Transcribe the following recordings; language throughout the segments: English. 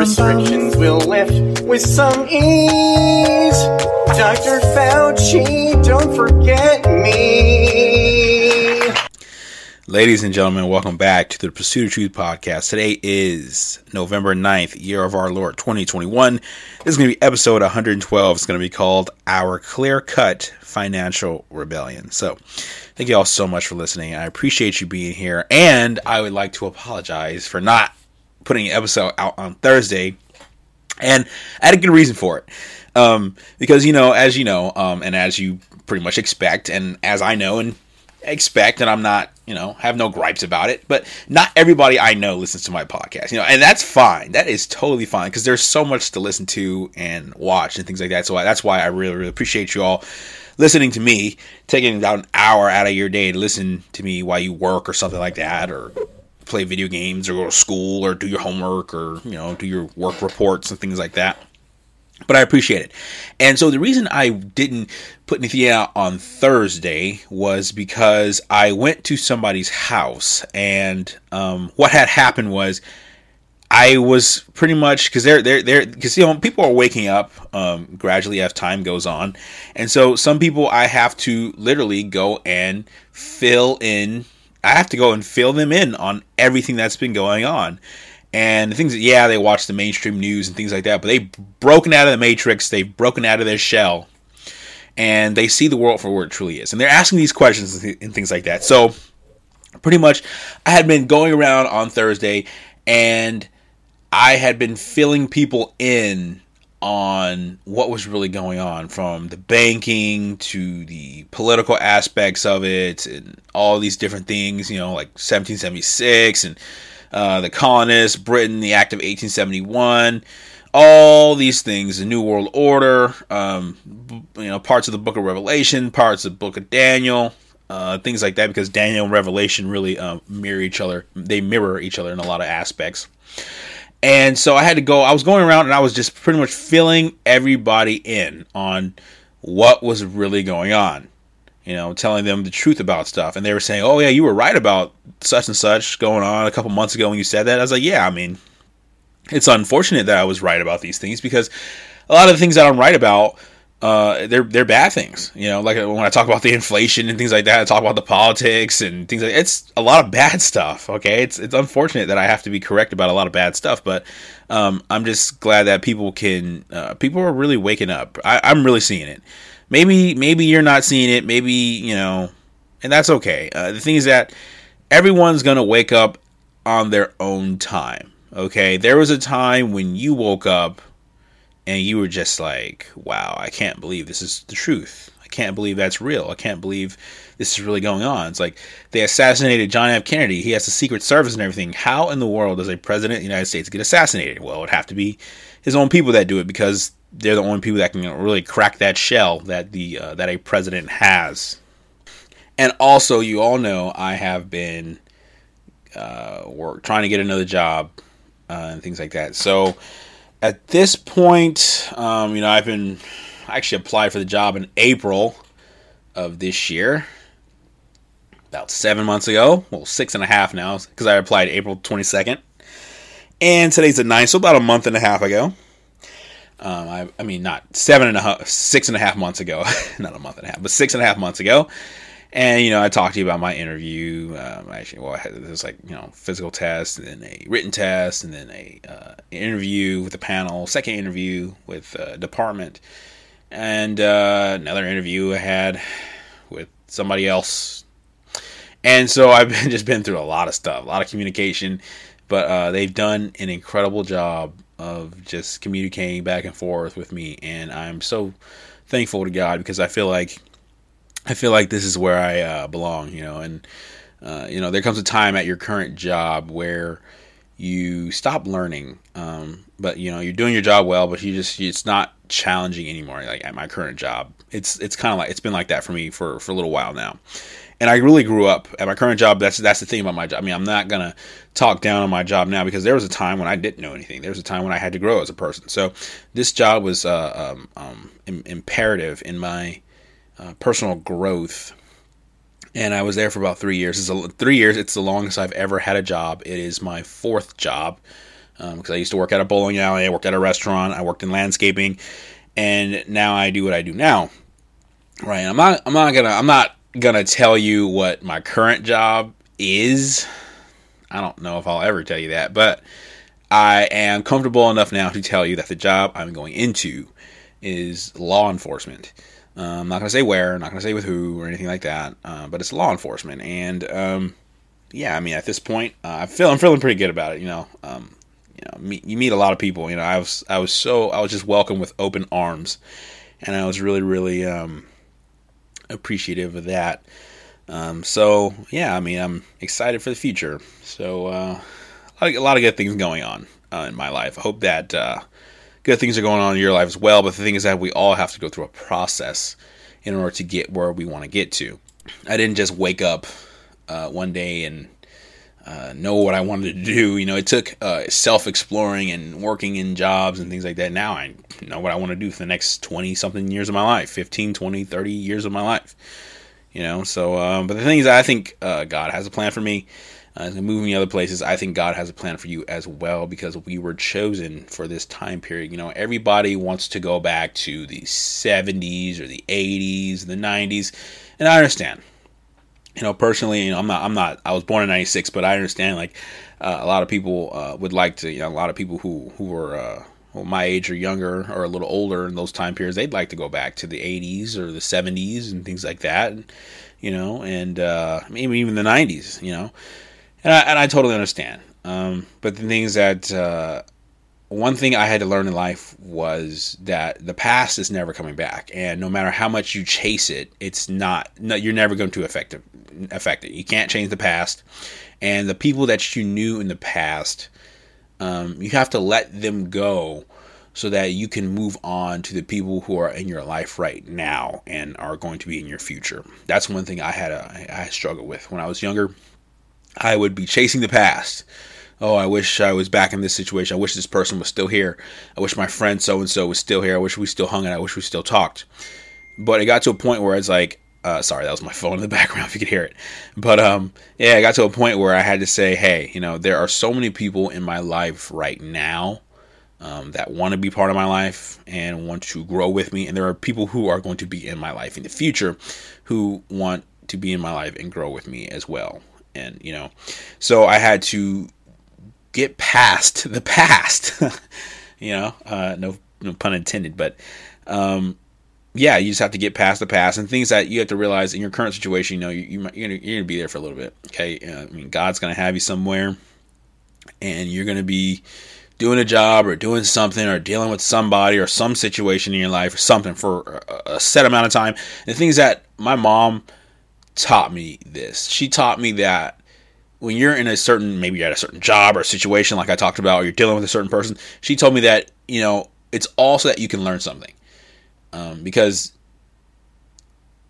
Restrictions will lift with some ease. Dr. Fauci, don't forget me. Ladies and gentlemen, welcome back to the Pursuit of Truth podcast. Today is November 9th, year of our Lord 2021. This is going to be episode 112. It's going to be called Our Clear Cut Financial Rebellion. So, thank you all so much for listening. I appreciate you being here. And I would like to apologize for not putting an episode out on Thursday. And I had a good reason for it. Um, because, you know, as you know, um, and as you pretty much expect, and as I know, and expect and I'm not, you know, have no gripes about it, but not everybody I know listens to my podcast, you know, and that's fine. That is totally fine because there's so much to listen to and watch and things like that. So that's why I really, really appreciate you all listening to me, taking about an hour out of your day to listen to me while you work or something like that, or play video games or go to school or do your homework or, you know, do your work reports and things like that but I appreciate it. And so the reason I didn't put anything out on Thursday was because I went to somebody's house, and um, what had happened was I was pretty much because they're they're they're because you know people are waking up um, gradually as time goes on, and so some people I have to literally go and fill in. I have to go and fill them in on everything that's been going on. And the things that, yeah, they watch the mainstream news and things like that, but they've broken out of the matrix, they've broken out of their shell, and they see the world for where it truly is. And they're asking these questions and things like that. So, pretty much, I had been going around on Thursday and I had been filling people in on what was really going on from the banking to the political aspects of it and all these different things, you know, like 1776 and uh, the colonists, Britain, the Act of 1871, all these things, the New World Order, um, you know, parts of the Book of Revelation, parts of the Book of Daniel, uh, things like that, because Daniel and Revelation really uh, mirror each other. They mirror each other in a lot of aspects. And so I had to go. I was going around and I was just pretty much filling everybody in on what was really going on you know, telling them the truth about stuff. And they were saying, oh, yeah, you were right about such and such going on a couple months ago when you said that. I was like, yeah, I mean, it's unfortunate that I was right about these things because a lot of the things that I'm right about, uh, they're they're bad things. You know, like when I talk about the inflation and things like that, I talk about the politics and things like it's a lot of bad stuff. Okay, it's it's unfortunate that I have to be correct about a lot of bad stuff, but um, I'm just glad that people can uh, people are really waking up. I, I'm really seeing it maybe maybe you're not seeing it maybe you know and that's okay uh, the thing is that everyone's gonna wake up on their own time okay there was a time when you woke up and you were just like wow i can't believe this is the truth. I can't believe that's real. I can't believe this is really going on. It's like they assassinated john f. Kennedy. He has the secret service and everything. How in the world does a president of the united states get assassinated? Well it would have to be his own people that do it because they're the only people that can really crack that shell that the uh, that a president has. And also, you all know I have been uh, work trying to get another job uh, and things like that. So at this point, um, you know, I've been I actually applied for the job in April of this year, about seven months ago. Well, six and a half now because I applied April twenty second, and today's the 9th, so about a month and a half ago. Um, I, I, mean, not seven and a half, six and a half months ago, not a month and a half, but six and a half months ago. And you know, I talked to you about my interview. Um, actually, well, there was like you know, physical test, and then a written test, and then a uh, interview with the panel, second interview with uh, department, and uh, another interview I had with somebody else. And so I've been, just been through a lot of stuff, a lot of communication, but uh, they've done an incredible job of just communicating back and forth with me, and I'm so thankful to God because I feel like I feel like this is where I uh, belong, you know, and uh, you know, there comes a time at your current job where you stop learning. Um, but you know, you're doing your job well, but you just it's not challenging anymore. Like at my current job, it's it's kind of like it's been like that for me for for a little while now. And I really grew up at my current job. That's that's the thing about my job. I mean, I'm not gonna talk down on my job now because there was a time when I didn't know anything. There was a time when I had to grow as a person. So this job was uh, um, um, imperative in my uh, personal growth and I was there for about three years. It's a, three years. It's the longest I've ever had a job. It is my fourth job because um, I used to work at a bowling alley. I worked at a restaurant. I worked in landscaping, and now I do what I do now. Right? I'm not. I'm not gonna. I'm not gonna tell you what my current job is. I don't know if I'll ever tell you that, but I am comfortable enough now to tell you that the job I'm going into is law enforcement. I'm not going to say where, I'm not going to say with who or anything like that, uh, but it's law enforcement. And um, yeah, I mean, at this point, uh, I feel I'm feeling pretty good about it. You know, um, you know, meet, you meet a lot of people. You know, I was I was so I was just welcomed with open arms, and I was really really um, appreciative of that. Um, so yeah, I mean, I'm excited for the future. So uh, a lot of good things going on uh, in my life. I hope that uh, good things are going on in your life as well. But the thing is that we all have to go through a process in order to get where we want to get to. I didn't just wake up uh, one day and uh, know what I wanted to do. You know, it took uh, self exploring and working in jobs and things like that. Now I know what I want to do for the next 20 something years of my life 15, 20, 30 years of my life. You know, so, um, but the thing is, I think uh, God has a plan for me uh, moving other places, I think God has a plan for you as well because we were chosen for this time period. You know, everybody wants to go back to the 70s or the 80s, the 90s, and I understand. You know, personally, you know, I'm not, I'm not, I was born in '96, but I understand. Like, uh, a lot of people uh, would like to, you know, a lot of people who who were uh, well, my age or younger or a little older in those time periods, they'd like to go back to the 80s or the 70s and things like that. You know, and uh, maybe even the 90s. You know and I, and I totally understand. Um, but the things that uh, one thing I had to learn in life was that the past is never coming back, and no matter how much you chase it, it's not. No, you're never going to affect it. Affect it. You can't change the past, and the people that you knew in the past, um, you have to let them go so that you can move on to the people who are in your life right now and are going to be in your future. That's one thing I had a I struggled with when I was younger. I would be chasing the past. Oh, I wish I was back in this situation. I wish this person was still here. I wish my friend so and so was still here. I wish we still hung out. I wish we still talked. But it got to a point where it's like, uh, sorry, that was my phone in the background if you could hear it. But um, yeah, I got to a point where I had to say, hey, you know, there are so many people in my life right now um, that want to be part of my life and want to grow with me. And there are people who are going to be in my life in the future who want to be in my life and grow with me as well and you know, so I had to get past the past. you know, uh, no no pun intended, but um, yeah, you just have to get past the past and things that you have to realize in your current situation. You know, you, you are gonna, you're gonna be there for a little bit. Okay, uh, I mean, God's gonna have you somewhere, and you're gonna be doing a job or doing something or dealing with somebody or some situation in your life or something for a, a set amount of time. And the things that my mom taught me this. She taught me that when you're in a certain, maybe you're at a certain job or situation, like I talked about, or you're dealing with a certain person, she told me that, you know, it's also that you can learn something. Um, because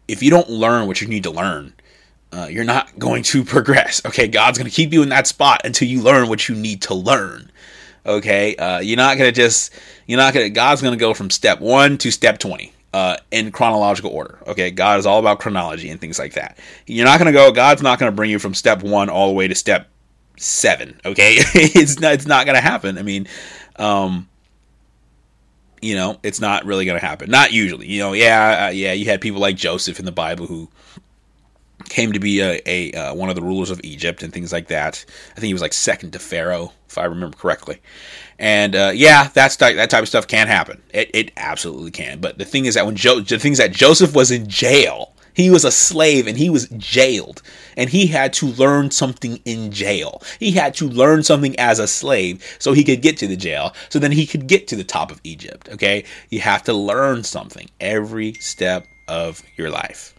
if you don't learn what you need to learn, uh, you're not going to progress. Okay, God's going to keep you in that spot until you learn what you need to learn. Okay, uh, you're not going to just, you're not going to, God's going to go from step one to step 20 uh, in chronological order. Okay, God is all about chronology and things like that. You're not going to go. God's not going to bring you from step one all the way to step seven. Okay, it's not. It's not going to happen. I mean, um, you know, it's not really going to happen. Not usually. You know, yeah, uh, yeah. You had people like Joseph in the Bible who came to be a, a uh, one of the rulers of Egypt and things like that. I think he was like second to Pharaoh, if I remember correctly. And uh, yeah, that's that type of stuff can happen. It, it absolutely can. But the thing is that when jo- the things that Joseph was in jail, he was a slave and he was jailed, and he had to learn something in jail. He had to learn something as a slave so he could get to the jail, so then he could get to the top of Egypt. Okay, you have to learn something every step of your life.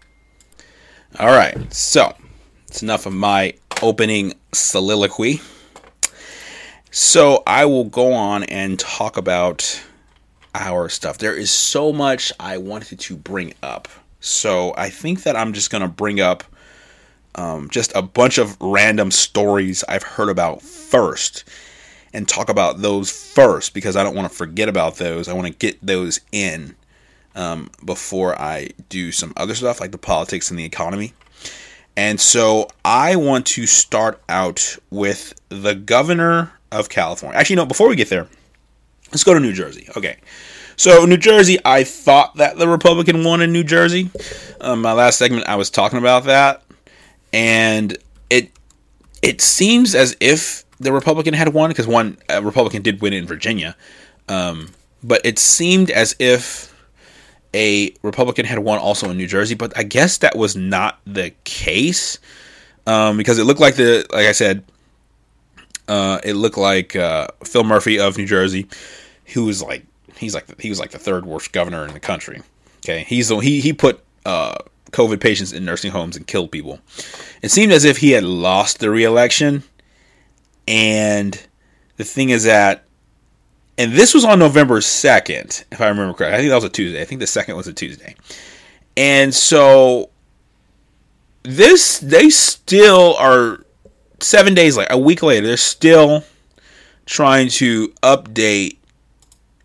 All right, so it's enough of my opening soliloquy. So I will go on and talk about our stuff. There is so much I wanted to bring up. So I think that I'm just going to bring up um, just a bunch of random stories I've heard about first and talk about those first because I don't want to forget about those. I want to get those in um, before I do some other stuff like the politics and the economy. And so I want to start out with the governor of California. Actually, no, before we get there, let's go to New Jersey. Okay. So, New Jersey, I thought that the Republican won in New Jersey. Um, my last segment, I was talking about that. And it it seems as if the Republican had won because one Republican did win in Virginia. Um, but it seemed as if a Republican had won also in New Jersey, but I guess that was not the case um, because it looked like the like I said, uh, it looked like uh, Phil Murphy of New Jersey, who was like he's like he was like the third worst governor in the country. Okay, he's the, he he put uh, COVID patients in nursing homes and killed people. It seemed as if he had lost the reelection, and the thing is that and this was on November 2nd, if I remember correctly. I think that was a Tuesday. I think the second was a Tuesday. And so this they still are seven days like a week later, they're still trying to update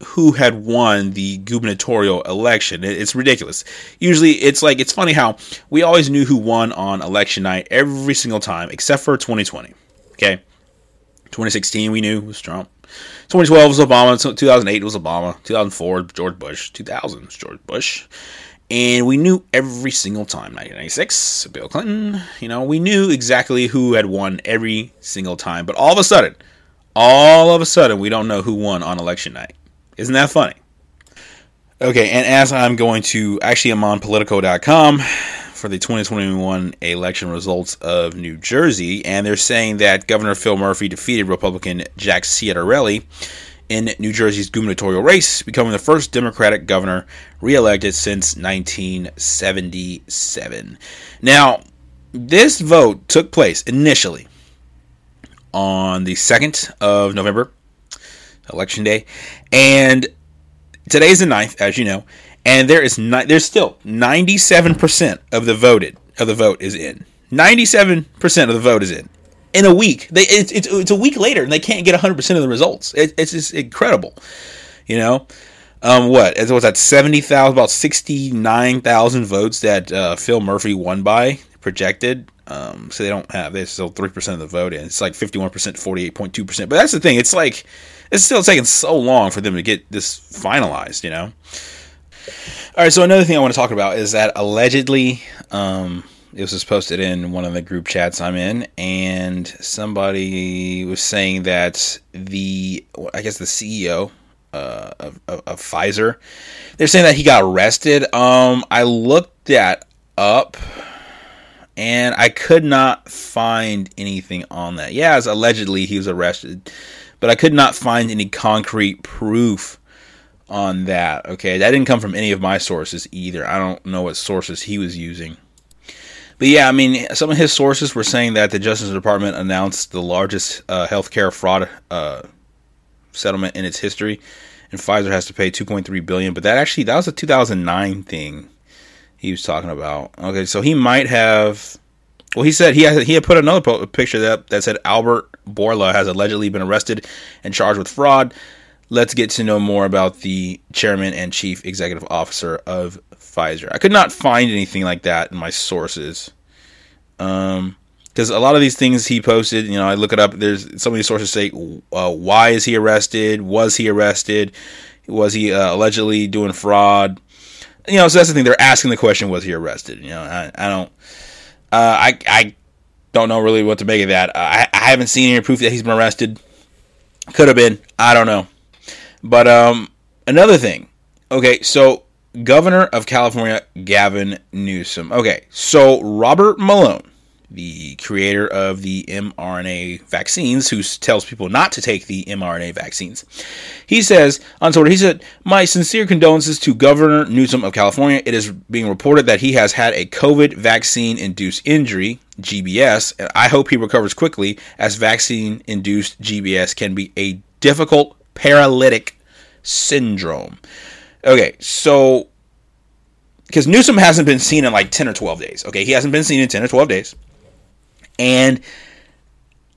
who had won the gubernatorial election. It's ridiculous. Usually it's like it's funny how we always knew who won on election night every single time, except for 2020. Okay. 2016 we knew was Trump. 2012 was Obama. 2008 was Obama. 2004 George Bush. 2000 was George Bush. And we knew every single time. 1996, Bill Clinton. You know, we knew exactly who had won every single time. But all of a sudden, all of a sudden, we don't know who won on election night. Isn't that funny? Okay, and as I'm going to, actually, I'm on Politico.com for the 2021 election results of New Jersey, and they're saying that Governor Phil Murphy defeated Republican Jack Ciattarelli in New Jersey's gubernatorial race, becoming the first Democratic governor reelected since 1977. Now, this vote took place initially on the 2nd of November, election day, and today's the 9th, as you know, and there is not, there's still 97% of the voted of the vote is in. 97% of the vote is in. In a week, they it's, it's, it's a week later, and they can't get 100% of the results. It, it's just incredible, you know. Um, what was that 70,000, about 69,000 votes that uh, Phil Murphy won by projected. Um, so they don't have they still three percent of the vote, and it's like 51 percent, 48.2 percent. But that's the thing; it's like it's still taking so long for them to get this finalized, you know. All right, so another thing I want to talk about is that allegedly, um, it was posted in one of the group chats I'm in, and somebody was saying that the, I guess the CEO uh, of, of, of, Pfizer, they're saying that he got arrested. Um, I looked that up, and I could not find anything on that. Yeah, as allegedly he was arrested, but I could not find any concrete proof on that. Okay, that didn't come from any of my sources either. I don't know what sources he was using. But yeah, I mean, some of his sources were saying that the Justice Department announced the largest uh, healthcare fraud uh, settlement in its history, and Pfizer has to pay 2.3 billion. But that actually that was a 2009 thing he was talking about. Okay, so he might have. Well, he said he had, he had put another picture that that said Albert Bourla has allegedly been arrested and charged with fraud let's get to know more about the chairman and chief executive officer of Pfizer. I could not find anything like that in my sources. Um, because a lot of these things he posted, you know, I look it up. There's some of these sources say, uh, why is he arrested? Was he arrested? Was he uh, allegedly doing fraud? You know, so that's the thing. They're asking the question, was he arrested? You know, I, I don't, uh, I, I don't know really what to make of that. I, I haven't seen any proof that he's been arrested. Could have been. I don't know. But um, another thing. Okay, so Governor of California Gavin Newsom. Okay, so Robert Malone the creator of the mRNA vaccines, who tells people not to take the mRNA vaccines. He says on Twitter, he said, My sincere condolences to Governor Newsom of California. It is being reported that he has had a COVID vaccine induced injury, GBS, and I hope he recovers quickly, as vaccine induced GBS can be a difficult paralytic syndrome. Okay, so because Newsom hasn't been seen in like 10 or 12 days. Okay, he hasn't been seen in 10 or 12 days. And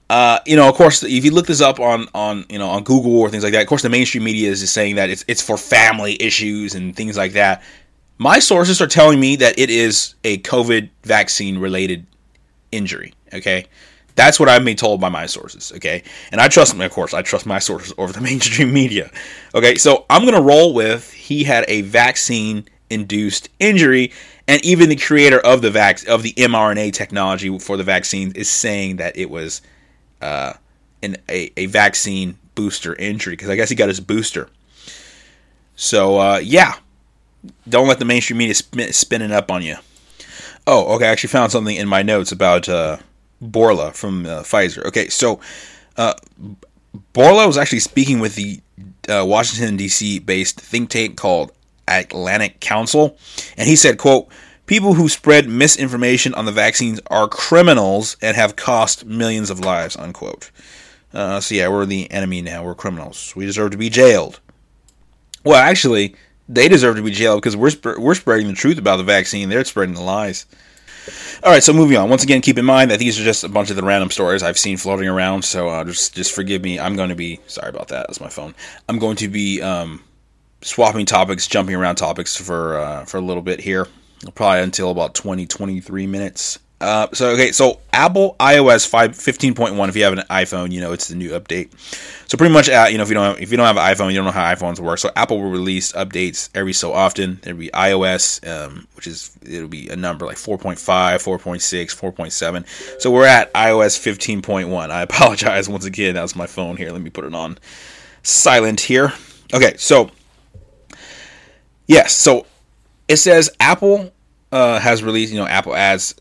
uh, you know, of course, if you look this up on on you know on Google or things like that, of course, the mainstream media is just saying that it's it's for family issues and things like that. My sources are telling me that it is a COVID vaccine related injury. Okay, that's what I've been told by my sources. Okay, and I trust them. Of course, I trust my sources over the mainstream media. Okay, so I'm gonna roll with he had a vaccine induced injury and even the creator of the vac of the mRNA technology for the vaccine is saying that it was uh, an, a, a vaccine booster injury because I guess he got his booster. So uh, yeah, don't let the mainstream media spin, spin it up on you. Oh, okay. I actually found something in my notes about uh, Bourla from uh, Pfizer. Okay, so uh, Bourla was actually speaking with the uh, Washington D.C. based think tank called Atlantic Council, and he said, "quote People who spread misinformation on the vaccines are criminals and have cost millions of lives." Unquote. Uh, so yeah, we're the enemy now. We're criminals. We deserve to be jailed. Well, actually, they deserve to be jailed because we're sp- we're spreading the truth about the vaccine. They're spreading the lies. All right, so moving on. Once again, keep in mind that these are just a bunch of the random stories I've seen floating around. So uh, just just forgive me. I'm going to be sorry about that. That's my phone. I'm going to be um, swapping topics, jumping around topics for uh, for a little bit here, probably until about 20, 23 minutes. Uh, so okay, so Apple iOS 5, 15.1. If you have an iPhone, you know it's the new update. So pretty much, uh, you know if you don't have, if you don't have an iPhone, you don't know how iPhones work. So Apple will release updates every so often. There'll be iOS, um, which is it'll be a number like 4.5, 4.6, 4.7. So we're at iOS 15.1. I apologize once again. That was my phone here. Let me put it on silent here. Okay, so Yes. So it says Apple uh, has released, you know, Apple ads.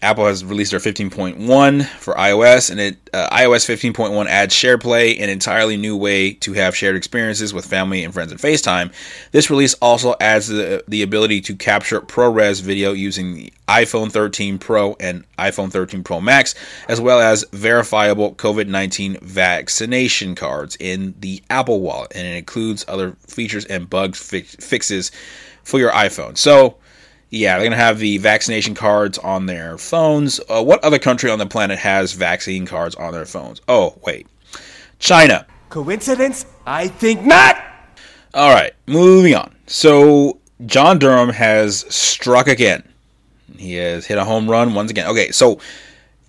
Apple has released their 15.1 for iOS, and it uh, iOS 15.1 adds SharePlay, an entirely new way to have shared experiences with family and friends in FaceTime. This release also adds the, the ability to capture ProRes video using the iPhone 13 Pro and iPhone 13 Pro Max, as well as verifiable COVID 19 vaccination cards in the Apple Wallet, and it includes other features and bug fi- fixes for your iPhone. So, yeah, they're going to have the vaccination cards on their phones. Uh, what other country on the planet has vaccine cards on their phones? Oh, wait. China. Coincidence? I think not! All right, moving on. So, John Durham has struck again. He has hit a home run once again. Okay, so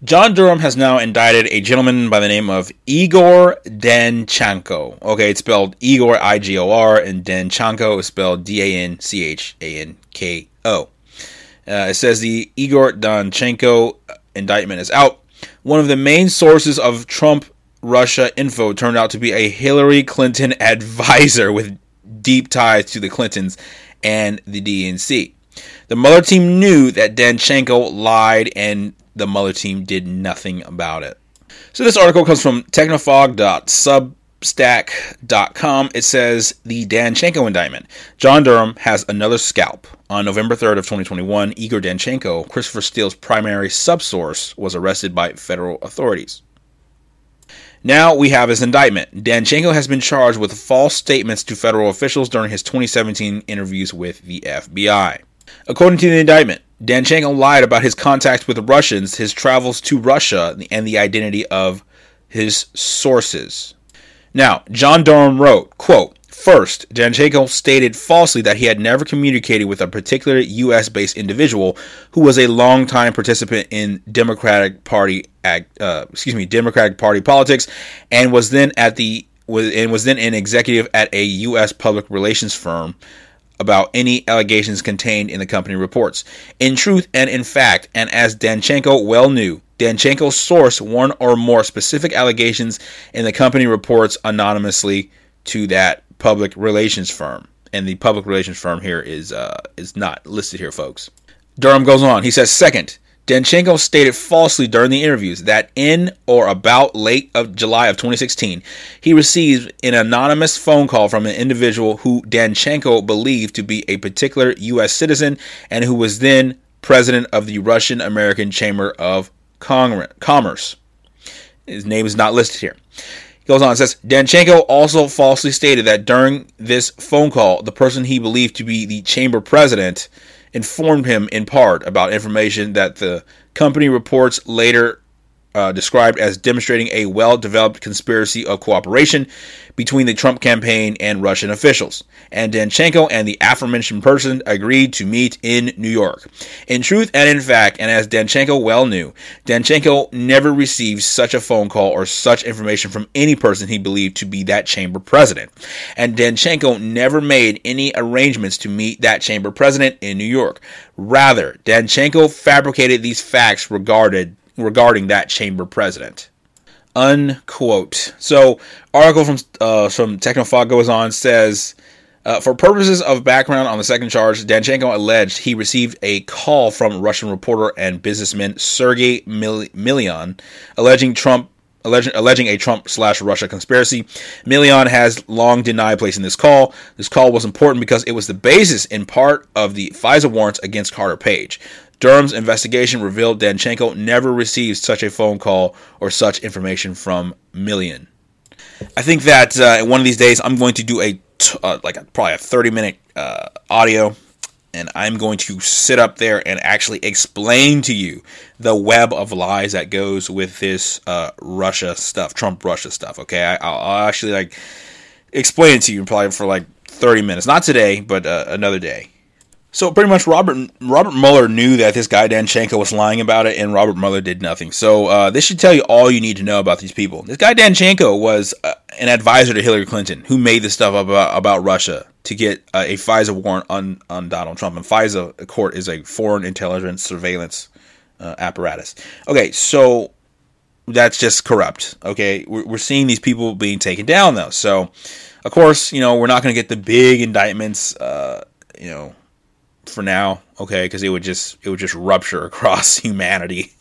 John Durham has now indicted a gentleman by the name of Igor Danchenko. Okay, it's spelled Igor I G O R, and Danchenko is spelled D A N C H A N K O. Uh, it says the Igor Danchenko indictment is out. One of the main sources of Trump Russia info turned out to be a Hillary Clinton advisor with deep ties to the Clintons and the DNC. The Mueller team knew that Danchenko lied, and the Mueller team did nothing about it. So this article comes from technofog.substack.com. It says the Danchenko indictment. John Durham has another scalp. On November 3rd of 2021, Igor Danchenko, Christopher Steele's primary subsource, was arrested by federal authorities. Now we have his indictment. Danchenko has been charged with false statements to federal officials during his 2017 interviews with the FBI. According to the indictment, Danchenko lied about his contacts with Russians, his travels to Russia, and the identity of his sources. Now, John Durham wrote, quote, First, Danchenko stated falsely that he had never communicated with a particular U.S. based individual who was a longtime participant in Democratic Party uh, excuse me, Democratic Party politics, and was then at the was and was then an executive at a U.S. public relations firm about any allegations contained in the company reports. In truth and in fact, and as Danchenko well knew, Danchenko sourced one or more specific allegations in the company reports anonymously to that public relations firm. And the public relations firm here is uh, is not listed here, folks. Durham goes on. He says, second, Danchenko stated falsely during the interviews that in or about late of July of 2016, he received an anonymous phone call from an individual who Danchenko believed to be a particular U.S. citizen and who was then president of the Russian American Chamber of Commerce. His name is not listed here. He goes on and says Danchenko also falsely stated that during this phone call, the person he believed to be the chamber president informed him in part about information that the company reports later uh, described as demonstrating a well developed conspiracy of cooperation between the Trump campaign and Russian officials. And Danchenko and the aforementioned person agreed to meet in New York. In truth and in fact, and as Danchenko well knew, Danchenko never received such a phone call or such information from any person he believed to be that chamber president. And Danchenko never made any arrangements to meet that chamber president in New York. Rather, Danchenko fabricated these facts regarded regarding that chamber president. Unquote. So, article from uh, from Technofog goes on says. Uh, for purposes of background on the second charge, Danchenko alleged he received a call from Russian reporter and businessman Sergei Milian, alleging Trump alleging, alleging a Trump slash Russia conspiracy. Milian has long denied placing this call. This call was important because it was the basis, in part, of the FISA warrants against Carter Page. Durham's investigation revealed Danchenko never received such a phone call or such information from Milian. I think that uh, one of these days I'm going to do a t- uh, like a, probably a 30 minute uh, audio, and I'm going to sit up there and actually explain to you the web of lies that goes with this uh, Russia stuff, Trump Russia stuff. Okay, I, will actually like explain it to you probably for like 30 minutes, not today, but uh, another day. So pretty much, Robert Robert Mueller knew that this guy Danchenko was lying about it, and Robert Mueller did nothing. So uh, this should tell you all you need to know about these people. This guy Danchenko was uh, an advisor to Hillary Clinton, who made this stuff about about Russia to get uh, a FISA warrant on on Donald Trump. And FISA court is a foreign intelligence surveillance uh, apparatus. Okay, so that's just corrupt. Okay, we're, we're seeing these people being taken down though. So of course, you know we're not going to get the big indictments. Uh, you know for now, okay, because it would just it would just rupture across humanity,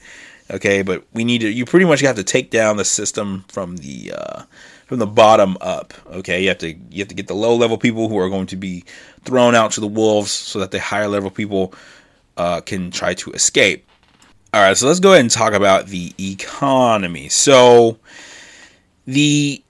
okay. But we need to. You pretty much have to take down the system from the uh, from the bottom up, okay. You have to you have to get the low level people who are going to be thrown out to the wolves, so that the higher level people uh, can try to escape. All right, so let's go ahead and talk about the economy. So the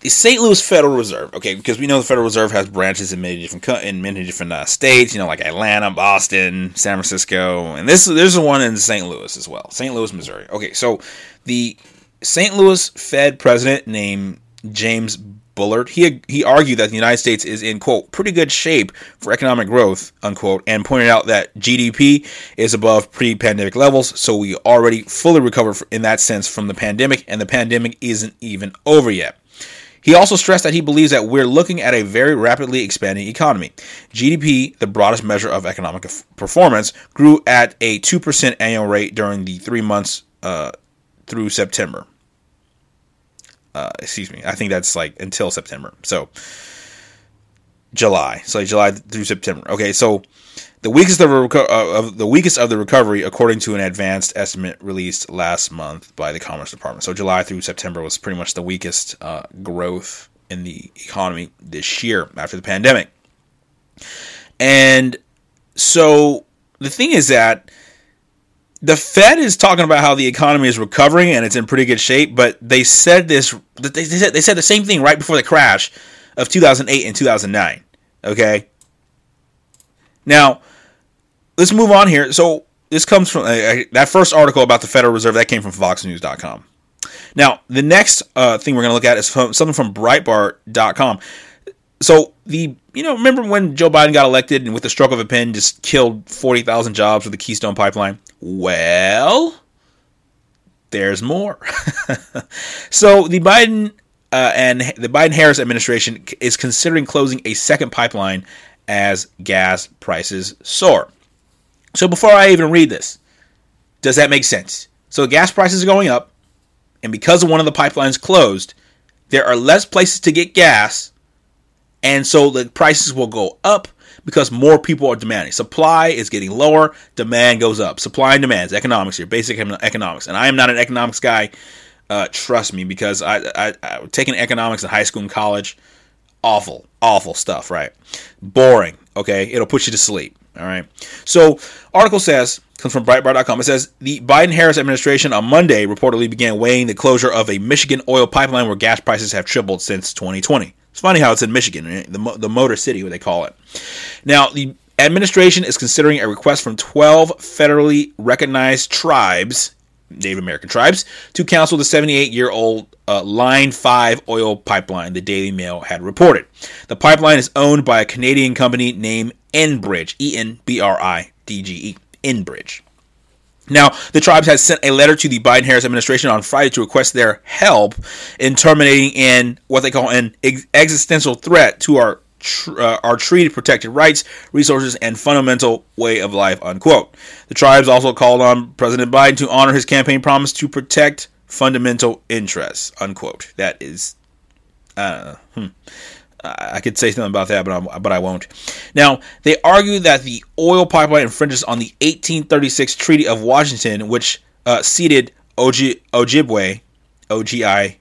the St. Louis Federal Reserve, okay, because we know the Federal Reserve has branches in many different in many different uh, states, you know, like Atlanta, Boston, San Francisco, and this there's one in St. Louis as well, St. Louis, Missouri. Okay, so the St. Louis Fed president named James Bullard, he he argued that the United States is in quote pretty good shape for economic growth unquote, and pointed out that GDP is above pre-pandemic levels, so we already fully recovered in that sense from the pandemic, and the pandemic isn't even over yet. He also stressed that he believes that we're looking at a very rapidly expanding economy. GDP, the broadest measure of economic performance, grew at a 2% annual rate during the three months uh, through September. Uh, excuse me, I think that's like until September. So, July. So, July through September. Okay, so the weakest of, reco- uh, of, the weakest of the recovery, according to an advanced estimate released last month by the Commerce Department. So July through September was pretty much the weakest uh, growth in the economy this year after the pandemic. And so the thing is that the Fed is talking about how the economy is recovering and it's in pretty good shape, but they said this they said they said the same thing right before the crash of 2008 and 2009. Okay? Now, let's move on here. So this comes from uh, that first article about the Federal Reserve that came from FoxNews.com. Now, the next uh, thing we're going to look at is from, something from Breitbart.com. So the you know remember when Joe Biden got elected and with the stroke of a pen just killed forty thousand jobs with the Keystone Pipeline? Well, there's more. so the Biden uh, and the Biden Harris administration is considering closing a second pipeline as gas prices soar. So before I even read this, does that make sense? So gas prices are going up, and because one of the pipelines closed, there are less places to get gas, and so the prices will go up. Because more people are demanding. Supply is getting lower, demand goes up. Supply and demand is economics here, basic economics. And I am not an economics guy. Uh, trust me, because I, I, I taking economics in high school and college, awful, awful stuff, right? Boring. Okay, it'll put you to sleep. All right. So, article says comes from Breitbart.com. It says the Biden-Harris administration on Monday reportedly began weighing the closure of a Michigan oil pipeline where gas prices have tripled since 2020. It's funny how it's in Michigan, the the Motor City, what they call it. Now, the administration is considering a request from 12 federally recognized tribes Native American tribes to cancel the 78 year old uh, Line 5 oil pipeline, the Daily Mail had reported. The pipeline is owned by a Canadian company named Enbridge, E N B R I D G E, Enbridge. Now, the tribes had sent a letter to the Biden Harris administration on Friday to request their help in terminating in what they call an ex- existential threat to our tr- uh, our treaty protected rights, resources, and fundamental way of life. Unquote. The tribes also called on President Biden to honor his campaign promise to protect fundamental interests. Unquote. That is, uh, hmm. I could say something about that, but I'm, but I won't. Now they argue that the oil pipeline infringes on the 1836 Treaty of Washington, which uh, ceded Ojibwe, O G I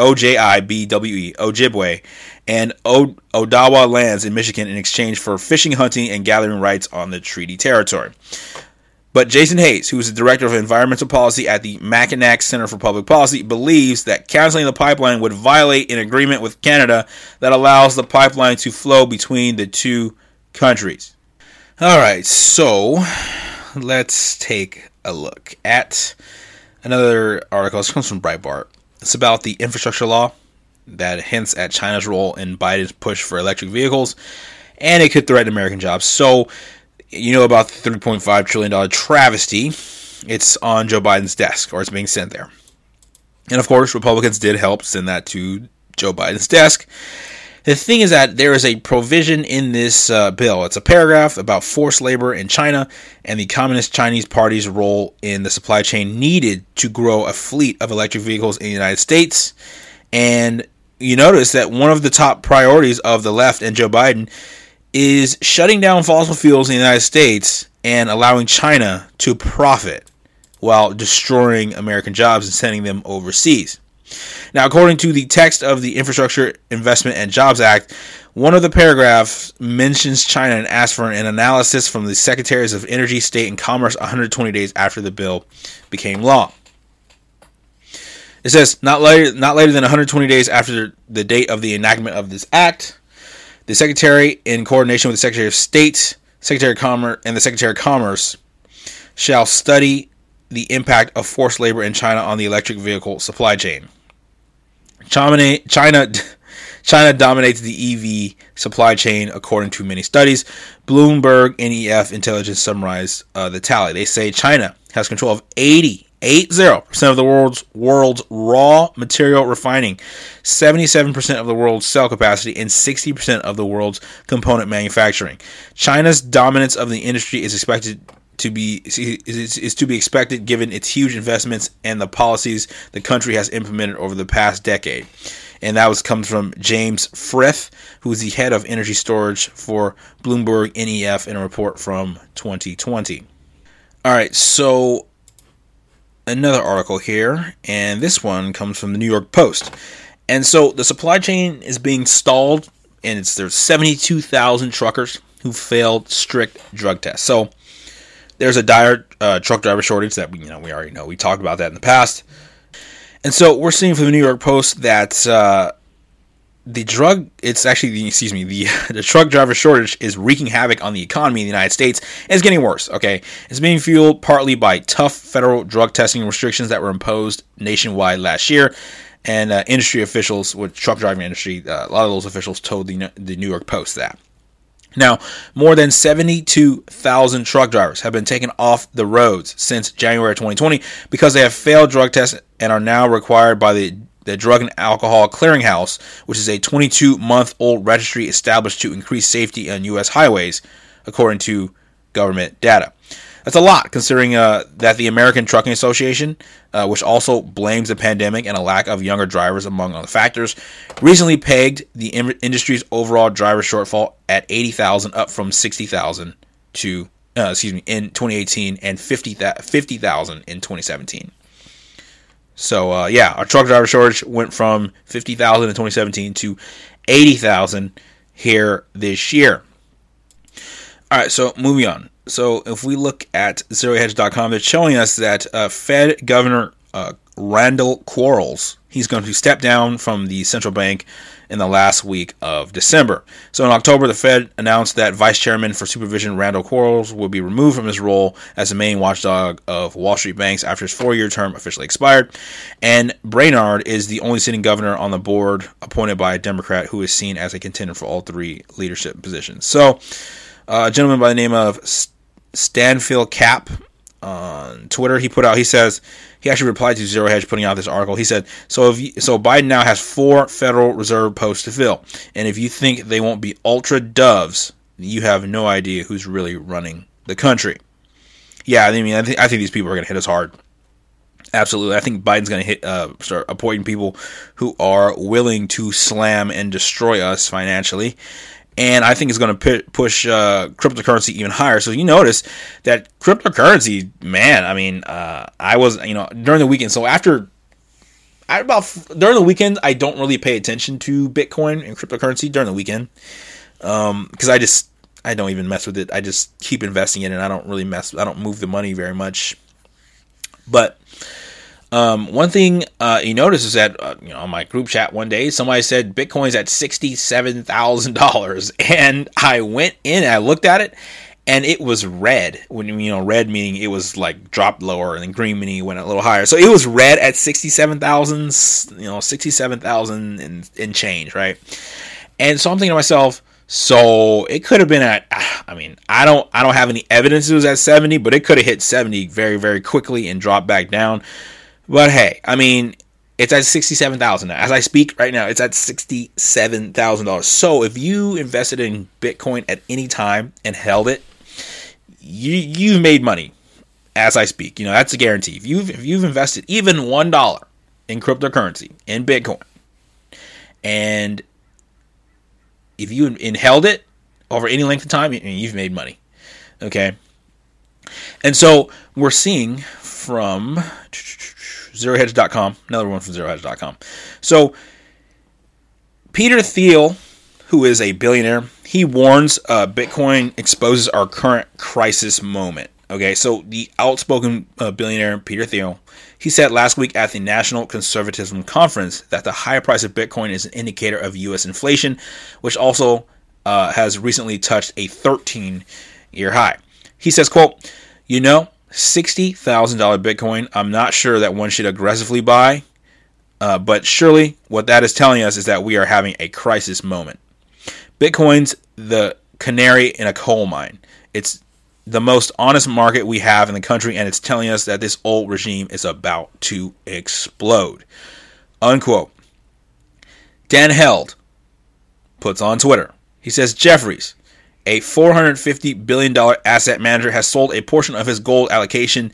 OJIBWE, Ojibwe, and o- Odawa lands in Michigan in exchange for fishing, hunting, and gathering rights on the treaty territory. But Jason Hayes, who is the director of environmental policy at the Mackinac Center for Public Policy, believes that canceling the pipeline would violate an agreement with Canada that allows the pipeline to flow between the two countries. All right, so let's take a look at another article. This comes from Breitbart. It's about the infrastructure law that hints at China's role in Biden's push for electric vehicles, and it could threaten American jobs. So, you know about the $3.5 trillion travesty. It's on Joe Biden's desk, or it's being sent there. And of course, Republicans did help send that to Joe Biden's desk. The thing is that there is a provision in this uh, bill. It's a paragraph about forced labor in China and the Communist Chinese Party's role in the supply chain needed to grow a fleet of electric vehicles in the United States. And you notice that one of the top priorities of the left and Joe Biden is shutting down fossil fuels in the United States and allowing China to profit while destroying American jobs and sending them overseas. Now, according to the text of the Infrastructure Investment and Jobs Act, one of the paragraphs mentions China and asks for an analysis from the Secretaries of Energy, State, and Commerce 120 days after the bill became law. It says not later, not later than 120 days after the date of the enactment of this act, the Secretary, in coordination with the Secretary of State, Secretary of Commerce, and the Secretary of Commerce, shall study the impact of forced labor in China on the electric vehicle supply chain. China, China, China dominates the EV supply chain according to many studies. Bloomberg NEF Intelligence summarized uh, the tally. They say China has control of 80 80% of the world's world's raw material refining, 77% of the world's cell capacity, and 60% of the world's component manufacturing. China's dominance of the industry is expected to be is, is to be expected given its huge investments and the policies the country has implemented over the past decade. And that was comes from James Frith, who is the head of energy storage for Bloomberg NEF in a report from 2020. All right, so another article here, and this one comes from the New York Post. And so the supply chain is being stalled, and it's there's 72,000 truckers who failed strict drug tests. So there's a dire uh, truck driver shortage that we, you know we already know. We talked about that in the past, and so we're seeing from the New York Post that uh, the drug it's actually the excuse me the the truck driver shortage is wreaking havoc on the economy in the United States and it's getting worse. Okay, it's being fueled partly by tough federal drug testing restrictions that were imposed nationwide last year. And uh, industry officials with truck driving industry, uh, a lot of those officials told the the New York Post that. Now, more than 72,000 truck drivers have been taken off the roads since January 2020 because they have failed drug tests and are now required by the, the Drug and Alcohol Clearinghouse, which is a 22 month old registry established to increase safety on U.S. highways, according to government data. That's a lot considering uh, that the American Trucking Association, uh, which also blames the pandemic and a lack of younger drivers among other factors, recently pegged the in- industry's overall driver shortfall at 80,000, up from 60,000 to uh, excuse me in 2018 and 50,000 50, in 2017. So uh, yeah, our truck driver shortage went from 50,000 in 2017 to 80,000 here this year. All right, so moving on. So if we look at zerohedge.com, they're showing us that uh, Fed Governor uh, Randall Quarles, he's going to step down from the central bank in the last week of December. So in October, the Fed announced that Vice Chairman for Supervision Randall Quarles will be removed from his role as the main watchdog of Wall Street banks after his four-year term officially expired. And Brainard is the only sitting governor on the board appointed by a Democrat who is seen as a contender for all three leadership positions. So uh, a gentleman by the name of Stanfield Cap on Twitter, he put out, he says, he actually replied to Zero Hedge putting out this article. He said, "So if you, so Biden now has four Federal Reserve posts to fill, and if you think they won't be ultra doves, you have no idea who's really running the country." Yeah, I mean, I think I think these people are going to hit us hard. Absolutely, I think Biden's going to hit uh, start appointing people who are willing to slam and destroy us financially, and I think it's going to push uh, cryptocurrency even higher. So you notice that cryptocurrency, man. I mean, uh, I was you know during the weekend. So after about during the weekend, I don't really pay attention to Bitcoin and cryptocurrency during the weekend because um, I just I don't even mess with it. I just keep investing in it. And I don't really mess. I don't move the money very much. But um, one thing uh, you notice is that uh, you know on my group chat one day somebody said Bitcoin's at sixty seven thousand dollars, and I went in and I looked at it, and it was red. When you know red meaning it was like dropped lower, and then green meaning it went a little higher. So it was red at sixty seven thousand, you know sixty seven thousand and in change, right? And so I'm thinking to myself. So it could have been at I mean, I don't I don't have any evidence it was at 70, but it could have hit 70 very very quickly and dropped back down. But hey, I mean, it's at sixty-seven thousand now. As I speak right now, it's at sixty-seven thousand dollars. So if you invested in Bitcoin at any time and held it, you you've made money. As I speak, you know that's a guarantee. If you've if you've invested even one dollar in cryptocurrency in Bitcoin, and if you in held it over any length of time, you've made money. Okay, and so we're seeing from zerohedge.com. Another one from zerohedge.com. So Peter Thiel, who is a billionaire, he warns uh, Bitcoin exposes our current crisis moment. Okay, so the outspoken uh, billionaire Peter Thiel, he said last week at the National Conservatism Conference that the high price of Bitcoin is an indicator of U.S. inflation, which also uh, has recently touched a 13-year high. He says, "quote You know, $60,000 Bitcoin, I'm not sure that one should aggressively buy. Uh, but surely what that is telling us is that we are having a crisis moment. Bitcoin's the canary in a coal mine. It's the most honest market we have in the country, and it's telling us that this old regime is about to explode. Unquote. Dan Held puts on Twitter. He says, Jefferies, a $450 billion asset manager has sold a portion of his gold allocation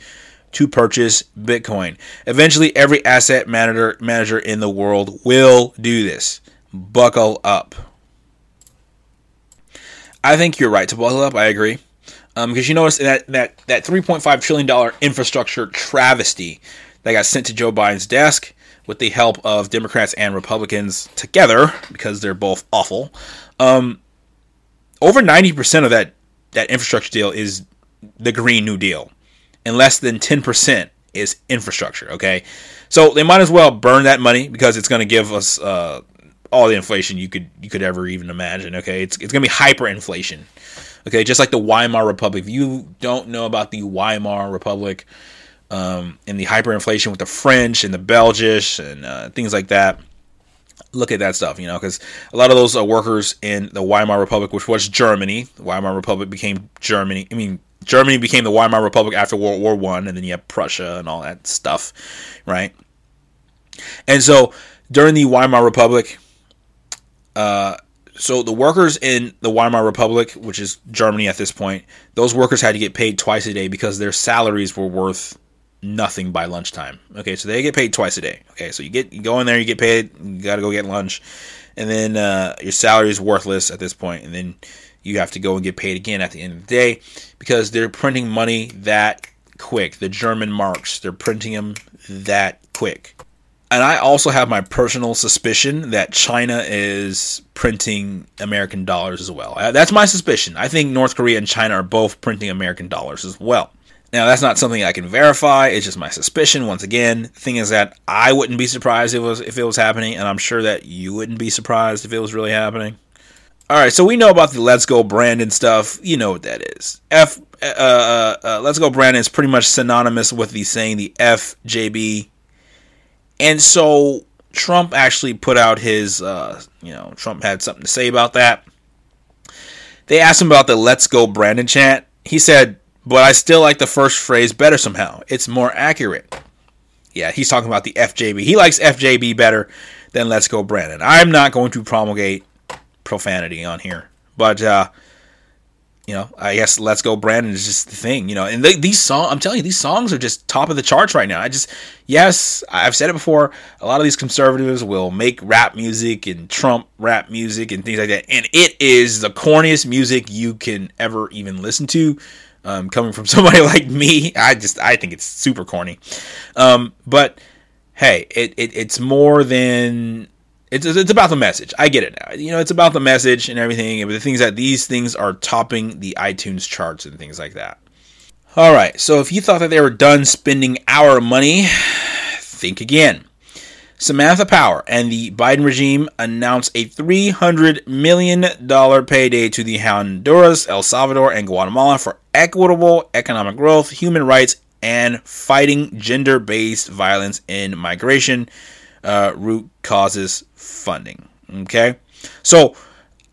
to purchase Bitcoin. Eventually, every asset manager, manager in the world will do this. Buckle up. I think you're right to buckle up. I agree. Um, because you notice that that that 3.5 trillion dollar infrastructure travesty that got sent to Joe Biden's desk with the help of Democrats and Republicans together because they're both awful. Um, over 90% of that that infrastructure deal is the green new deal and less than 10% is infrastructure okay? So they might as well burn that money because it's going to give us uh, all the inflation you could you could ever even imagine okay? It's, it's going to be hyperinflation okay? Just like the weimar republic. If you don't know about the weimar republic um, and the hyperinflation with the french and the belgish and uh, things like that look at that stuff, you know, because a lot of those uh, workers in the Weimar Republic, which was Germany, the Weimar Republic became Germany. I mean, Germany became the Weimar Republic after World War One, and then you have Prussia and all that stuff, right? And so during the Weimar Republic, uh, so the workers in the Weimar Republic, which is Germany at this point, those workers had to get paid twice a day because their salaries were worth nothing by lunchtime. Okay, so they get paid twice a day. Okay, so you get you go in there, you get paid, you got to go get lunch, and then uh, your salary is worthless at this point, and then you have to go and get paid again at the end of the day because they're printing money that quick. The German marks, they're printing them that quick. And I also have my personal suspicion that China is printing American dollars as well. Uh, That's my suspicion. I think North Korea and China are both printing American dollars as well. Now, that's not something I can verify. It's just my suspicion. Once again, the thing is that I wouldn't be surprised if it was if it was happening, and I'm sure that you wouldn't be surprised if it was really happening. All right, so we know about the Let's Go Brandon stuff. You know what that is. F uh, uh, uh, Let's Go Brandon is pretty much synonymous with the saying the FJB, and so Trump actually put out his. Uh, you know, Trump had something to say about that. They asked him about the Let's Go Brandon chant. He said, "But I still like the first phrase better somehow. It's more accurate." Yeah, he's talking about the FJB. He likes FJB better than Let's Go Brandon. I'm not going to promulgate profanity on here. But uh, you know, I guess "Let's Go Brandon" is just the thing, you know. And they, these songs, I'm telling you, these songs are just top of the charts right now. I just, yes, I've said it before. A lot of these conservatives will make rap music and Trump rap music and things like that, and it is the corniest music you can ever even listen to. Um, coming from somebody like me, I just, I think it's super corny. Um, but hey, it, it it's more than it's it's about the message. I get it now. You know, it's about the message and everything, and the things that these things are topping the iTunes charts and things like that. All right, so if you thought that they were done spending our money, think again. Samantha Power and the Biden regime announced a $300 million payday to the Honduras, El Salvador, and Guatemala for equitable economic growth, human rights, and fighting gender based violence in migration uh, root causes funding. Okay, so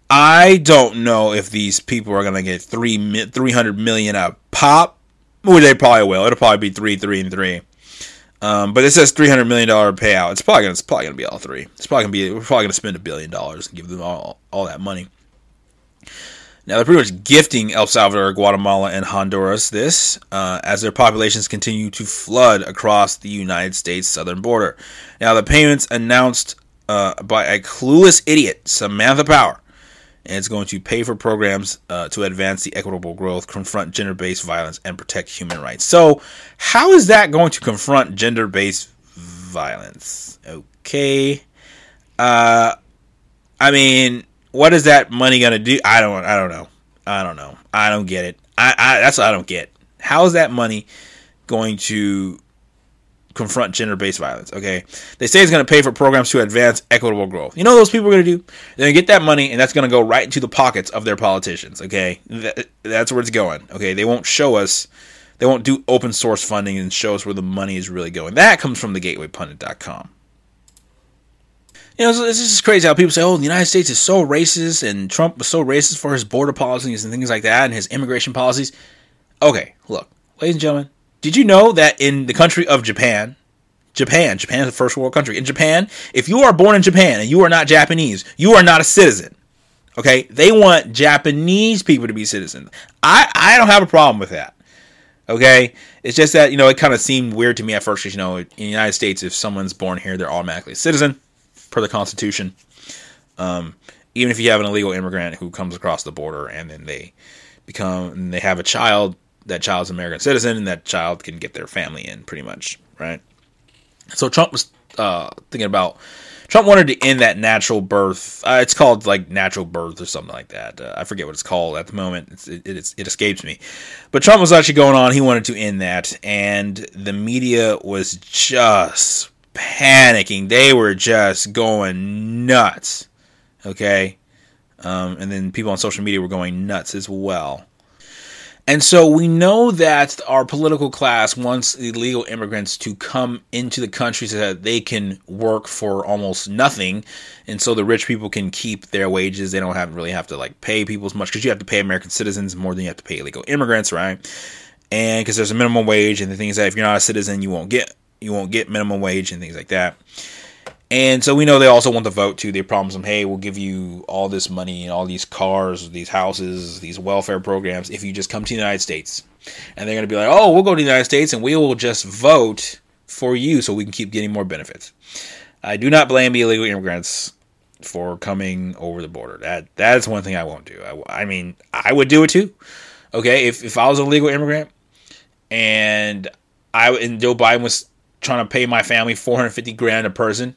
I don't know if these people are going to get three mi- 300 million a pop. Well, they probably will. It'll probably be three, three, and three. Um, but it says three hundred million dollar payout. It's probably gonna, it's probably gonna be all three. It's probably gonna be we're probably gonna spend a billion dollars and give them all all that money. Now they're pretty much gifting El Salvador, Guatemala, and Honduras this uh, as their populations continue to flood across the United States southern border. Now the payments announced uh, by a clueless idiot, Samantha Power, and it's going to pay for programs uh, to advance the equitable growth, confront gender-based violence, and protect human rights. So, how is that going to confront gender-based violence? Okay, uh, I mean, what is that money going to do? I don't, I don't know, I don't know, I don't get it. I, I that's what I don't get. How is that money going to confront gender-based violence. Okay, they say it's going to pay for programs to advance equitable growth. You know what those people are going to do? They're going to get that money, and that's going to go right into the pockets of their politicians. Okay, That- that's where it's going. Okay, they won't show us. They won't do open source funding and show us where the money is really going. That comes from the GatewayPundit.com. You know, it's just crazy how people say, "Oh, the United States is so racist," and Trump was so racist for his border policies and things like that, and his immigration policies. Okay, look, ladies and gentlemen, did you know that in the country of Japan, Japan, Japan is a first world country. In Japan, if you are born in Japan and you are not Japanese, you are not a citizen. Okay, they want Japanese people to be citizens. I I don't have a problem with that. Okay, it's just that you know it kind of seemed weird to me at first because, you know, in the United States, if someone's born here, they're automatically a citizen per the Constitution. Um, even if you have an illegal immigrant who comes across the border and then they become and they have a child, that child's an American citizen, and that child can get their family in pretty much, right? So Trump was uh, thinking about Trump wanted to end that natural birth. Uh, it's called like natural birth or something like that. Uh, I forget what it's called at the moment. It, it's, it escapes me. But Trump was actually going on. He wanted to end that, and the media was just panicking. They were just going nuts. Okay, um, and then people on social media were going nuts as well. And so we know that our political class wants illegal immigrants to come into the country so that they can work for almost nothing. And so the rich people can keep their wages. They don't have really have to like pay people as much because you have to pay American citizens more than you have to pay illegal immigrants, right? And because there's a minimum wage and the things that if you're not a citizen, you won't get you won't get minimum wage and things like that. And so we know they also want the vote too. They promise them, hey, we'll give you all this money and all these cars, these houses, these welfare programs if you just come to the United States. And they're going to be like, oh, we'll go to the United States and we will just vote for you so we can keep getting more benefits. I do not blame the illegal immigrants for coming over the border. That that is one thing I won't do. I, I mean, I would do it too. Okay, if if I was a legal immigrant and I and Joe Biden was trying to pay my family 450 grand a person,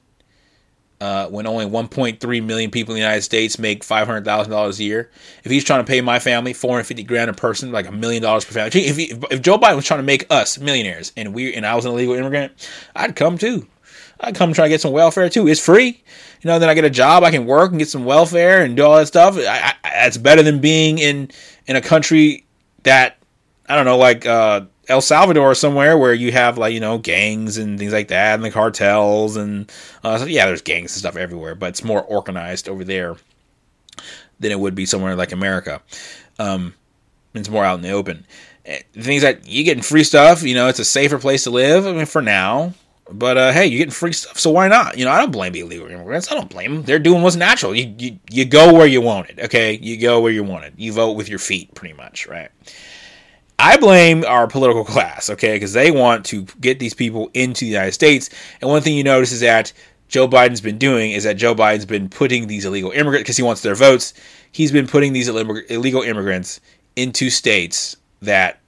uh, when only 1.3 million people in the United States make $500,000 a year. If he's trying to pay my family 450 grand a person, like a million dollars per family. If, he, if Joe Biden was trying to make us millionaires and we and I was an illegal immigrant, I'd come too. I'd come try to get some welfare too. It's free. You know, then I get a job, I can work and get some welfare and do all that stuff. I, I, that's better than being in in a country that I don't know, like uh, El Salvador or somewhere where you have like you know gangs and things like that, and the cartels and uh, so yeah, there's gangs and stuff everywhere, but it's more organized over there than it would be somewhere like America. Um, it's more out in the open. Eh, things that you're getting free stuff, you know, it's a safer place to live. I mean, for now. But uh, hey, you're getting free stuff, so why not? You know, I don't blame the illegal immigrants. I don't blame them. They're doing what's natural. You, you you go where you want it. Okay, you go where you want it. You vote with your feet, pretty much, right? I blame our political class, okay, because they want to get these people into the United States. And one thing you notice is that Joe Biden's been doing is that Joe Biden's been putting these illegal immigrants, because he wants their votes, he's been putting these illegal immigrants into states that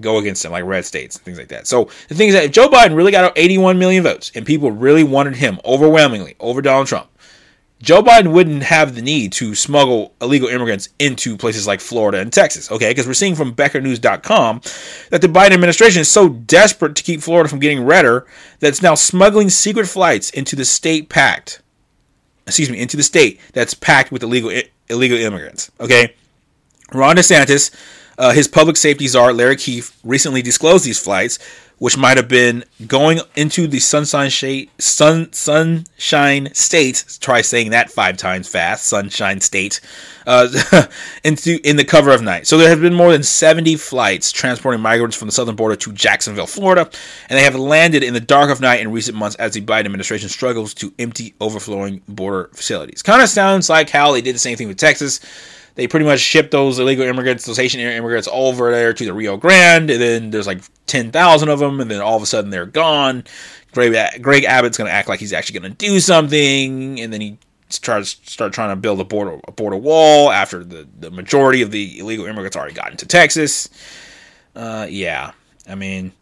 go against them, like red states and things like that. So the thing is that if Joe Biden really got 81 million votes and people really wanted him overwhelmingly over Donald Trump, Joe Biden wouldn't have the need to smuggle illegal immigrants into places like Florida and Texas, okay? Because we're seeing from BeckerNews.com that the Biden administration is so desperate to keep Florida from getting redder that it's now smuggling secret flights into the state packed, excuse me, into the state that's packed with illegal illegal immigrants, okay? Ron DeSantis, uh, his public safety czar Larry Keefe recently disclosed these flights, which might have been going into the sunshine sun sunshine state. Try saying that five times fast. Sunshine state, uh, into in the cover of night. So there have been more than 70 flights transporting migrants from the southern border to Jacksonville, Florida, and they have landed in the dark of night in recent months as the Biden administration struggles to empty overflowing border facilities. Kind of sounds like how they did the same thing with Texas they pretty much ship those illegal immigrants, those Haitian immigrants, over there to the Rio Grande, and then there's like ten thousand of them, and then all of a sudden they're gone. Greg, Greg Abbott's going to act like he's actually going to do something, and then he tries start trying to build a border a border wall after the the majority of the illegal immigrants already got into Texas. Uh, yeah, I mean,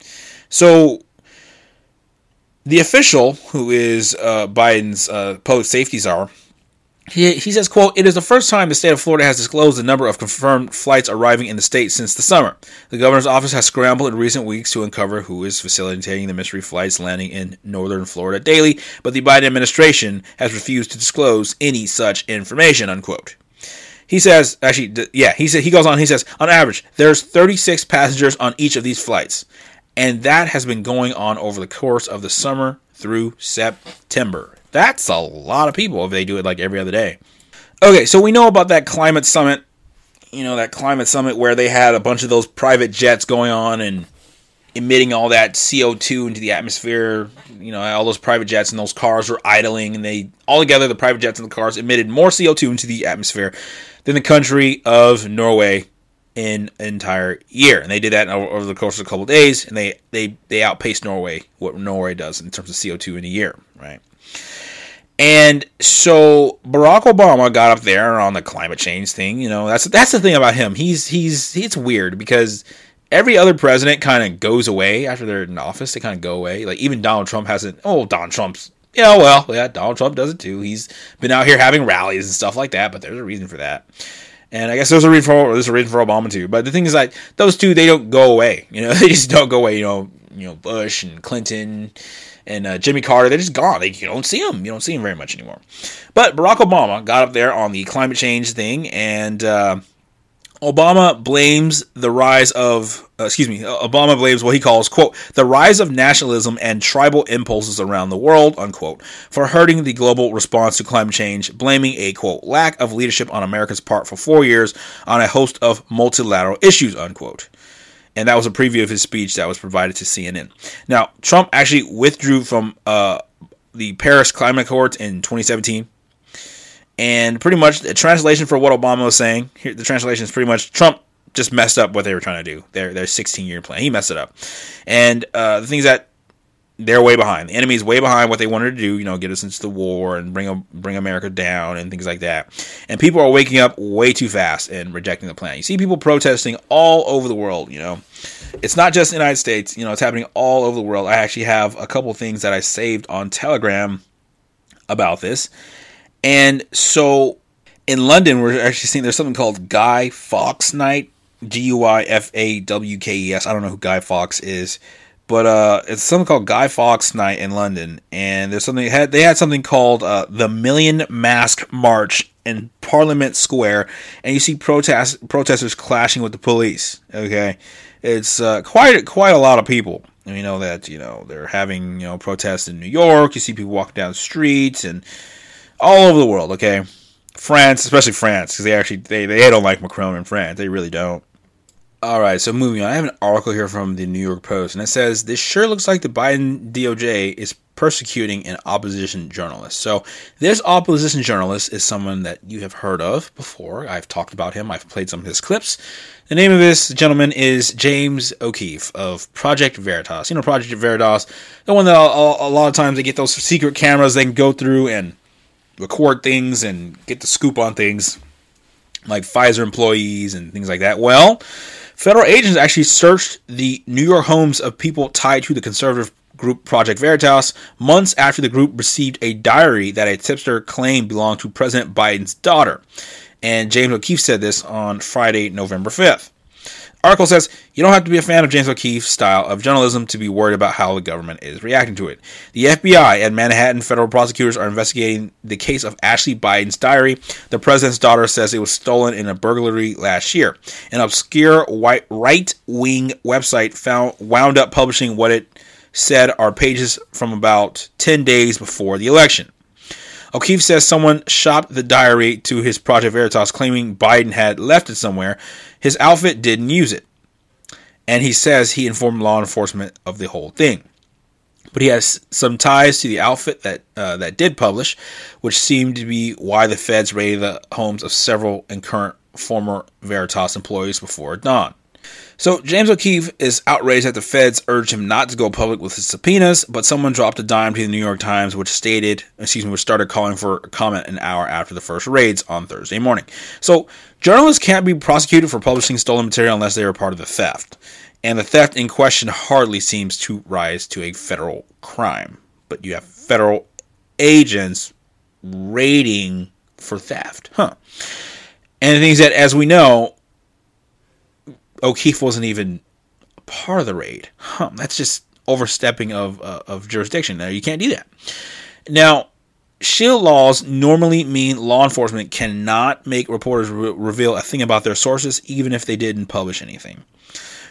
so the official who is uh, Biden's uh, public safety czar he, he says, quote, It is the first time the state of Florida has disclosed the number of confirmed flights arriving in the state since the summer. The governor's office has scrambled in recent weeks to uncover who is facilitating the mystery flights landing in northern Florida daily, but the Biden administration has refused to disclose any such information, unquote. He says, actually, yeah, he said he goes on. He says, on average, there's 36 passengers on each of these flights, and that has been going on over the course of the summer through September. That's a lot of people if they do it like every other day. Okay, so we know about that climate summit, you know, that climate summit where they had a bunch of those private jets going on and emitting all that CO2 into the atmosphere. You know, all those private jets and those cars were idling, and they all together, the private jets and the cars emitted more CO2 into the atmosphere than the country of Norway in an entire year. And they did that over the course of a couple of days, and they they they outpaced Norway what Norway does in terms of CO2 in a year, right? And so Barack Obama got up there on the climate change thing. You know, that's that's the thing about him. He's he's it's weird because every other president kind of goes away after they're in office. They kind of go away. Like even Donald Trump hasn't. Oh, Donald Trump's. Yeah, well, yeah, Donald Trump does it too. He's been out here having rallies and stuff like that. But there's a reason for that. And I guess there's a reason for there's a reason for Obama too. But the thing is, like those two, they don't go away. You know, they just don't go away. You know, you know Bush and Clinton and uh, Jimmy Carter, they're just gone. They, you don't see them. You don't see them very much anymore. But Barack Obama got up there on the climate change thing, and uh, Obama blames the rise of, uh, excuse me, Obama blames what he calls, quote, the rise of nationalism and tribal impulses around the world, unquote, for hurting the global response to climate change, blaming a, quote, lack of leadership on America's part for four years on a host of multilateral issues, unquote and that was a preview of his speech that was provided to CNN. Now, Trump actually withdrew from uh, the Paris Climate Accords in 2017. And pretty much the translation for what Obama was saying, here the translation is pretty much Trump just messed up what they were trying to do. Their their 16 year plan. He messed it up. And uh, the things that they're way behind. The enemy's way behind what they wanted to do, you know, get us into the war and bring bring America down and things like that. And people are waking up way too fast and rejecting the plan. You see people protesting all over the world, you know. It's not just the United States, you know, it's happening all over the world. I actually have a couple things that I saved on Telegram about this. And so in London, we're actually seeing there's something called Guy Fawkes Night, G U I F A W K E S. I don't know who Guy Fawkes is but uh, it's something called Guy Fawkes Night in London, and there's something had they had something called uh, the Million Mask March in Parliament Square, and you see protest protesters clashing with the police. Okay, it's uh, quite quite a lot of people. And we know that you know they're having you know protests in New York. You see people walking down streets and all over the world. Okay, France, especially France, because they actually they, they don't like Macron in France. They really don't. All right, so moving on. I have an article here from the New York Post, and it says this sure looks like the Biden DOJ is persecuting an opposition journalist. So, this opposition journalist is someone that you have heard of before. I've talked about him, I've played some of his clips. The name of this gentleman is James O'Keefe of Project Veritas. You know, Project Veritas, the one that a, lot of times they get those secret cameras they can go through and record things and get the scoop on things like Pfizer employees and things like that. Well, Federal agents actually searched the New York homes of people tied to the conservative group Project Veritas months after the group received a diary that a tipster claimed belonged to President Biden's daughter. And James O'Keefe said this on Friday, November 5th. Article says you don't have to be a fan of James O'Keefe's style of journalism to be worried about how the government is reacting to it. The FBI and Manhattan federal prosecutors are investigating the case of Ashley Biden's diary. The president's daughter says it was stolen in a burglary last year. An obscure right wing website found wound up publishing what it said are pages from about 10 days before the election. O'Keefe says someone shopped the diary to his Project Veritas, claiming Biden had left it somewhere. His outfit didn't use it. And he says he informed law enforcement of the whole thing. But he has some ties to the outfit that uh, that did publish, which seemed to be why the feds raided the homes of several and current former Veritas employees before dawn. So James O'Keefe is outraged that the feds urged him not to go public with his subpoenas, but someone dropped a dime to the New York Times, which stated, excuse me, which started calling for a comment an hour after the first raids on Thursday morning. So journalists can't be prosecuted for publishing stolen material unless they are part of the theft, and the theft in question hardly seems to rise to a federal crime. But you have federal agents raiding for theft, huh? And the things that, as we know, O'Keefe wasn't even part of the raid. Huh, that's just overstepping of uh, of jurisdiction. Now you can't do that. Now, shield laws normally mean law enforcement cannot make reporters re- reveal a thing about their sources, even if they didn't publish anything.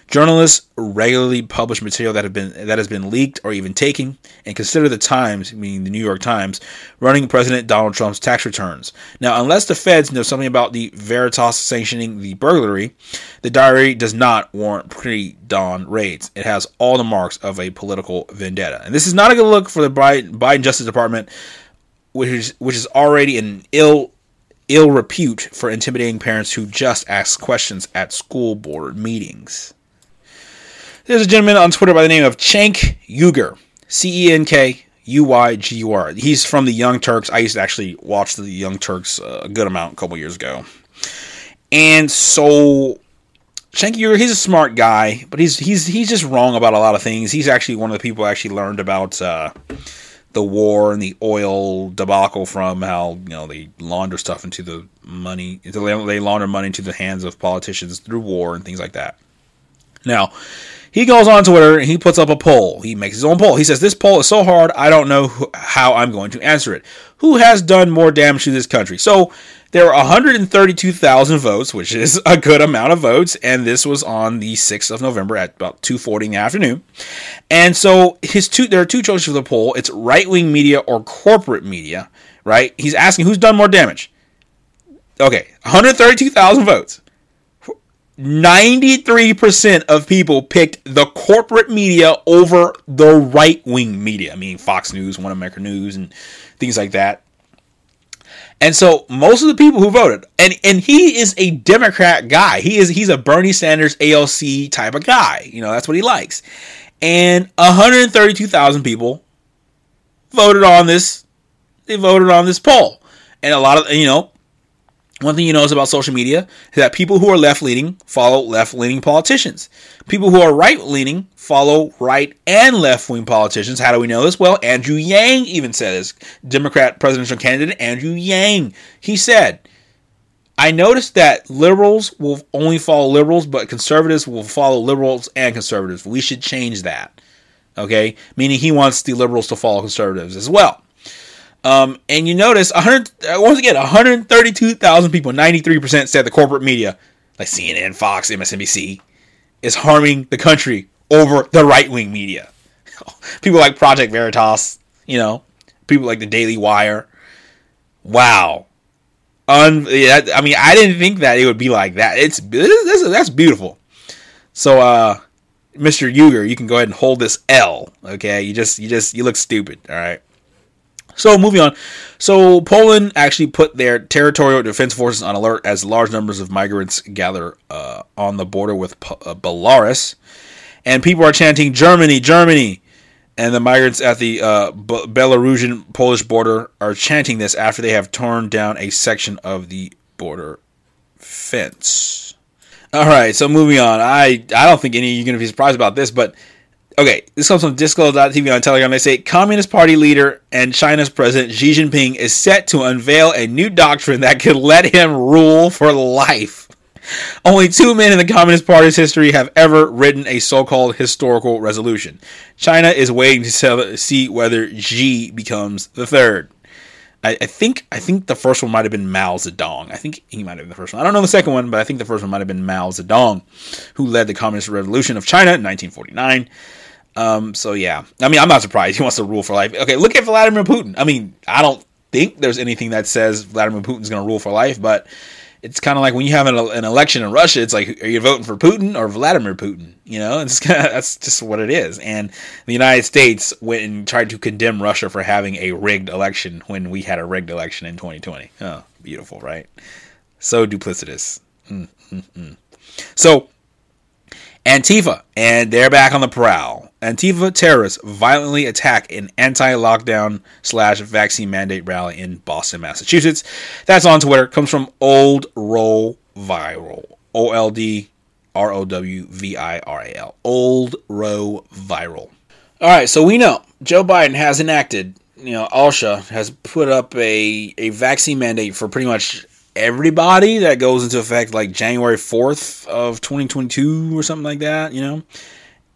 Journalists regularly publish material that have been that has been leaked or even taken, and consider the Times, meaning the New York Times, running President Donald Trump's tax returns. Now, unless the feds know something about the Veritas sanctioning the burglary, the diary does not warrant pre-dawn raids. It has all the marks of a political vendetta, and this is not a good look for the Biden Justice Department, which is which is already an ill ill repute for intimidating parents who just ask questions at school board meetings. There's a gentleman on Twitter by the name of Cenk Uygur, C E N K U Y G U R. He's from the Young Turks. I used to actually watch the Young Turks uh, a good amount a couple years ago. And so Cenk Uygur, he's a smart guy, but he's he's he's just wrong about a lot of things. He's actually one of the people who actually learned about uh, the war and the oil debacle from how you know they launder stuff into the money, they launder money into the hands of politicians through war and things like that. Now, he goes on Twitter and he puts up a poll. He makes his own poll. He says, This poll is so hard, I don't know how I'm going to answer it. Who has done more damage to this country? So there were 132,000 votes, which is a good amount of votes, and this was on the 6th of November at about 2:40 in the afternoon. And so his two there are two choices for the poll. It's right-wing media or corporate media, right? He's asking who's done more damage. Okay, 132,000 votes. 93% of people picked the corporate media over the right wing media. I mean, Fox News, One America News, and things like that. And so most of the people who voted, and and he is a Democrat guy. He is he's a Bernie Sanders AOC type of guy. You know, that's what he likes. And 132,000 people voted on this. They voted on this poll, and a lot of you know one thing you notice about social media is that people who are left leaning follow left leaning politicians. People who are right leaning follow right and left wing politicians. How do we know this? Well, Andrew Yang even said this. Democrat presidential candidate Andrew Yang. He said, I noticed that liberals will only follow liberals, but conservatives will follow liberals and conservatives. We should change that. Okay? Meaning he wants the liberals to follow conservatives as well. Um, and you notice 100 uh, once again 132,000 people, 93% said the corporate media, like CNN, Fox, MSNBC, is harming the country over the right wing media. people like Project Veritas, you know, people like the Daily Wire. Wow. Un- I mean, I didn't think that it would be like that. It's that's beautiful. So, uh, Mr. Uygur, you can go ahead and hold this L. Okay, you just you just you look stupid. All right. So moving on. So Poland actually put their territorial defense forces on alert as large numbers of migrants gather uh, on the border with P- uh, Belarus, and people are chanting "Germany, Germany," and the migrants at the uh, B- Belarusian Polish border are chanting this after they have torn down a section of the border fence. All right, so moving on. I I don't think any of you are going to be surprised about this, but Okay, this comes from Disclose.tv on Telegram. They say Communist Party leader and China's president Xi Jinping is set to unveil a new doctrine that could let him rule for life. Only two men in the Communist Party's history have ever written a so called historical resolution. China is waiting to see whether Xi becomes the third. I, I, think I think the first one might have been Mao Zedong. I think he might have been the first one. I don't know the second one, but I think the first one might have been Mao Zedong, who led the Communist Revolution of China in 1949. Um, so yeah, I mean, I'm not surprised he wants to rule for life. Okay, look at Vladimir Putin. I mean, I don't think there's anything that says Vladimir Putin's going to rule for life, but it's kind of like when you have an, an, election in Russia, it's like, are you voting for Putin or Vladimir Putin? You know, it's kinda, that's just what it is. And the United States went and tried to condemn Russia for having a rigged election when we had a rigged election in 2020. Oh, beautiful, right? So duplicitous. Mm-hmm. So Antifa, and they're back on the prowl. Antifa terrorists violently attack an anti-lockdown slash vaccine mandate rally in Boston, Massachusetts. That's on Twitter. Comes from Old Row Viral. O L D R O W V I R A L. Old Row Viral. All right, so we know Joe Biden has enacted, you know, OSHA has put up a, a vaccine mandate for pretty much everybody that goes into effect like January 4th of 2022 or something like that, you know.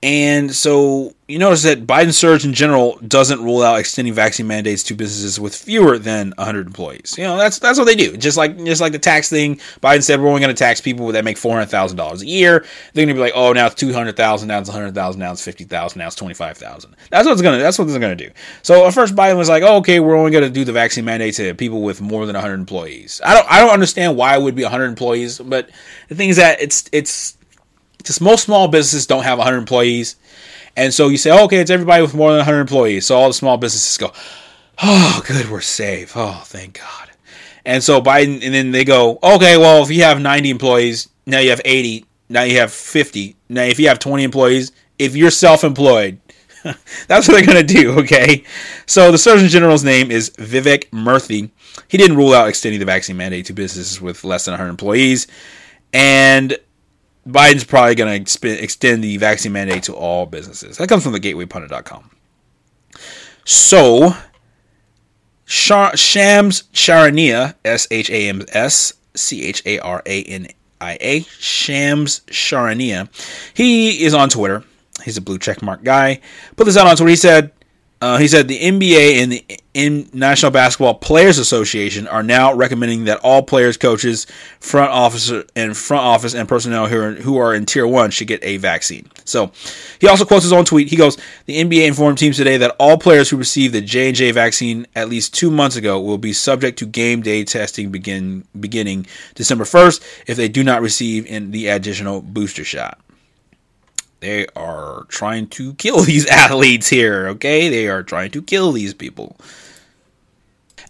And so you notice that Biden Surgeon General doesn't rule out extending vaccine mandates to businesses with fewer than 100 employees. You know, that's that's what they do. Just like just like the tax thing, Biden said we're only going to tax people that make $400,000 a year. They're going to be like, "Oh, now it's 200,000, now it's 100,000, now it's 50,000, now it's 25,000." That's what's going to that's what they're going to do. So at first Biden was like, "Oh, okay, we're only going to do the vaccine mandate to people with more than 100 employees." I don't I don't understand why it would be 100 employees, but the thing is that it's it's just most small businesses don't have 100 employees. And so you say, oh, okay, it's everybody with more than 100 employees. So all the small businesses go, oh, good, we're safe. Oh, thank God. And so Biden, and then they go, okay, well, if you have 90 employees, now you have 80, now you have 50. Now, if you have 20 employees, if you're self employed, that's what they're going to do, okay? So the Surgeon General's name is Vivek Murthy. He didn't rule out extending the vaccine mandate to businesses with less than 100 employees. And Biden's probably going to extend the vaccine mandate to all businesses. That comes from the gatewaypundit.com. So, Shams Charania, S H A M S C H A R A N I A, Shams Charania, he is on Twitter. He's a blue checkmark guy. Put this out on Twitter. He said, Uh, he said the NBA and the in National Basketball Players Association are now recommending that all players, coaches, front officer, and front office and personnel who are, who are in Tier One should get a vaccine. So, he also quotes his own tweet. He goes, "The NBA informed teams today that all players who received the J and J vaccine at least two months ago will be subject to game day testing begin beginning December first if they do not receive in the additional booster shot." They are trying to kill these athletes here, okay? They are trying to kill these people.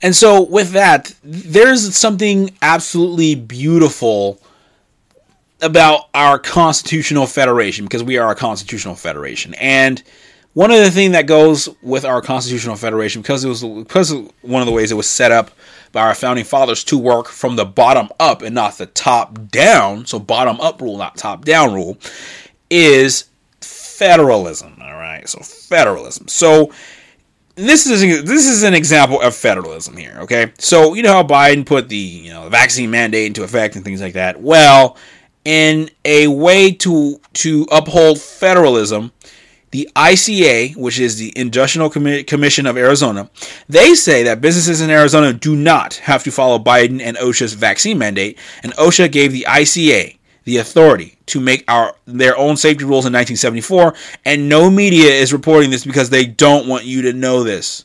And so, with that, there's something absolutely beautiful about our constitutional federation because we are a constitutional federation. And one of the things that goes with our constitutional federation because it was because one of the ways it was set up by our founding fathers to work from the bottom up and not the top down, so bottom up rule, not top down rule, is federalism. All right, so federalism. So this is this is an example of federalism here. Okay, so you know how Biden put the you know the vaccine mandate into effect and things like that. Well, in a way to to uphold federalism, the ICA, which is the Industrial Commission of Arizona, they say that businesses in Arizona do not have to follow Biden and OSHA's vaccine mandate, and OSHA gave the ICA the authority to make our their own safety rules in 1974 and no media is reporting this because they don't want you to know this.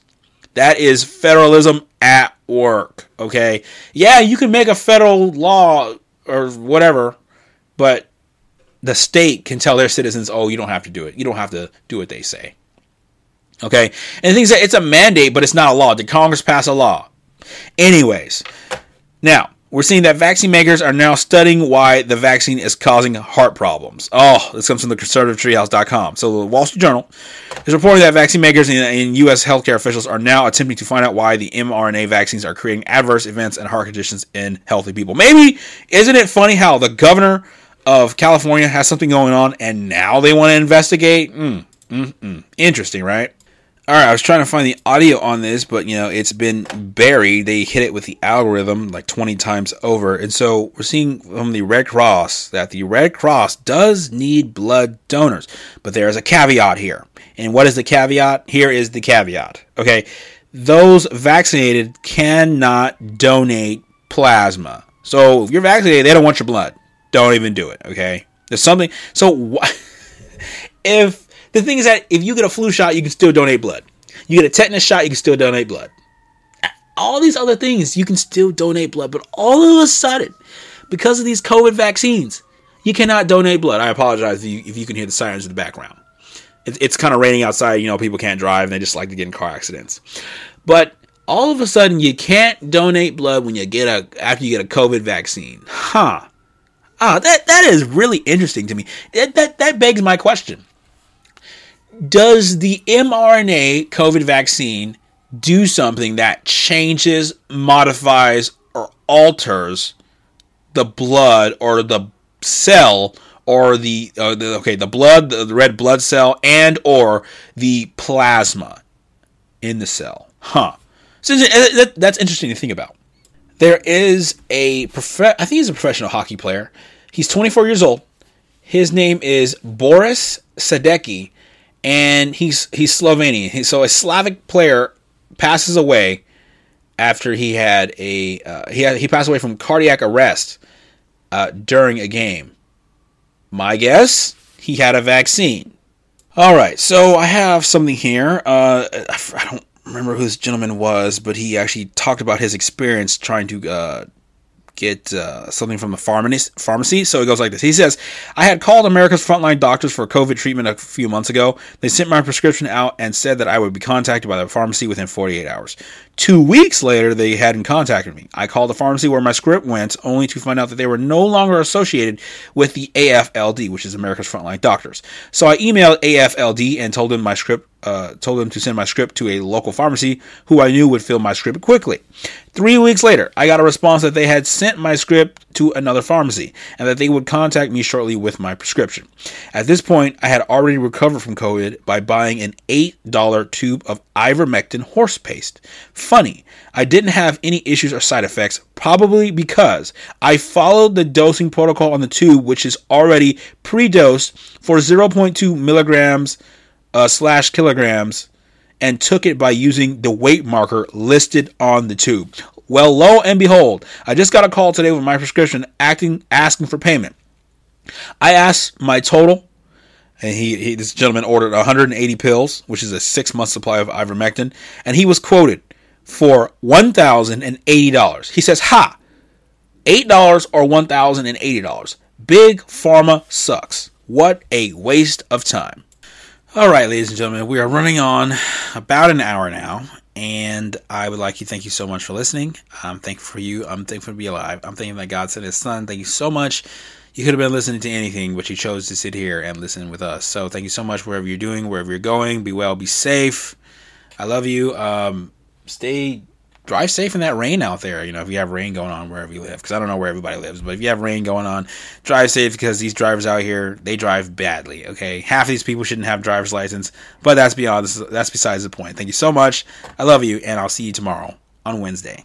That is federalism at work okay? Yeah you can make a federal law or whatever but the state can tell their citizens oh you don't have to do it. You don't have to do what they say. Okay? And things that it's a mandate but it's not a law. Did congress pass a law? Anyways. Now we're seeing that vaccine makers are now studying why the vaccine is causing heart problems. Oh, this comes from the conservativetreehouse.com. So the Wall Street Journal is reporting that vaccine makers and, U.S. healthcare officials are now attempting to find out why the mRNA vaccines are creating adverse events and heart conditions in healthy people. Maybe, isn't it funny how the governor of California has something going on and now they want to investigate? Mm, mm, mm. Interesting, right? All right, I was trying to find the audio on this, but you know it's been buried. They hit it with the algorithm like 20 times over, and so we're seeing from the Red Cross that the Red Cross does need blood donors, but there is a caveat here. And what is the caveat? Here is the caveat. Okay, those vaccinated cannot donate plasma. So if you're vaccinated, they don't want your blood. Don't even do it. Okay, there's something. So if the thing is that if you get a flu shot, you can still donate blood. You get a tetanus shot, you can still donate blood. All these other things, you can still donate blood. But all of a sudden, because of these COVID vaccines, you cannot donate blood. I apologize if you, if you can hear the sirens in the background. It, it's kind of raining outside. You know, people can't drive and they just like to get in car accidents. But all of a sudden, you can't donate blood when you get a after you get a COVID vaccine. Huh? Ah, that that is really interesting to me. That that, that begs my question does the mRNA COVID vaccine do something that changes, modifies, or alters the blood or the cell or the, uh, the okay the blood the red blood cell and or the plasma in the cell? Huh. So that's interesting to think about. There is a prof- i think he's a professional hockey player. He's 24 years old. His name is boris sadecki and he's he's Slovenian. so a Slavic player passes away after he had a uh, he had, he passed away from cardiac arrest uh, during a game. My guess, he had a vaccine. All right, so I have something here. Uh, I don't remember who this gentleman was, but he actually talked about his experience trying to uh, get uh, something from the pharmacy. So it goes like this. He says, I had called America's Frontline Doctors for COVID treatment a few months ago. They sent my prescription out and said that I would be contacted by the pharmacy within 48 hours. Two weeks later, they hadn't contacted me. I called the pharmacy where my script went, only to find out that they were no longer associated with the AFLD, which is America's Frontline Doctors. So I emailed AFLD and told them my script uh, told them to send my script to a local pharmacy who I knew would fill my script quickly. Three weeks later, I got a response that they had sent my script to another pharmacy and that they would contact me shortly with my prescription. At this point, I had already recovered from COVID by buying an $8 tube of ivermectin horse paste. Funny, I didn't have any issues or side effects, probably because I followed the dosing protocol on the tube, which is already pre dosed for 0.2 milligrams uh, slash kilograms and took it by using the weight marker listed on the tube. Well, lo and behold, I just got a call today with my prescription acting asking for payment. I asked my total, and he, he this gentleman ordered 180 pills, which is a six month supply of ivermectin, and he was quoted for one thousand and eighty dollars. He says, "Ha, eight dollars or one thousand and eighty dollars. Big pharma sucks. What a waste of time." All right, ladies and gentlemen, we are running on about an hour now, and I would like to thank you so much for listening. I'm thankful for you. I'm thankful to be alive. I'm thankful that God sent His Son. Thank you so much. You could have been listening to anything, but you chose to sit here and listen with us. So thank you so much, wherever you're doing, wherever you're going. Be well, be safe. I love you. Um, stay drive safe in that rain out there. You know, if you have rain going on wherever you live, because I don't know where everybody lives, but if you have rain going on, drive safe because these drivers out here they drive badly. Okay, half of these people shouldn't have driver's license, but that's beyond that's besides the point. Thank you so much. I love you, and I'll see you tomorrow on Wednesday.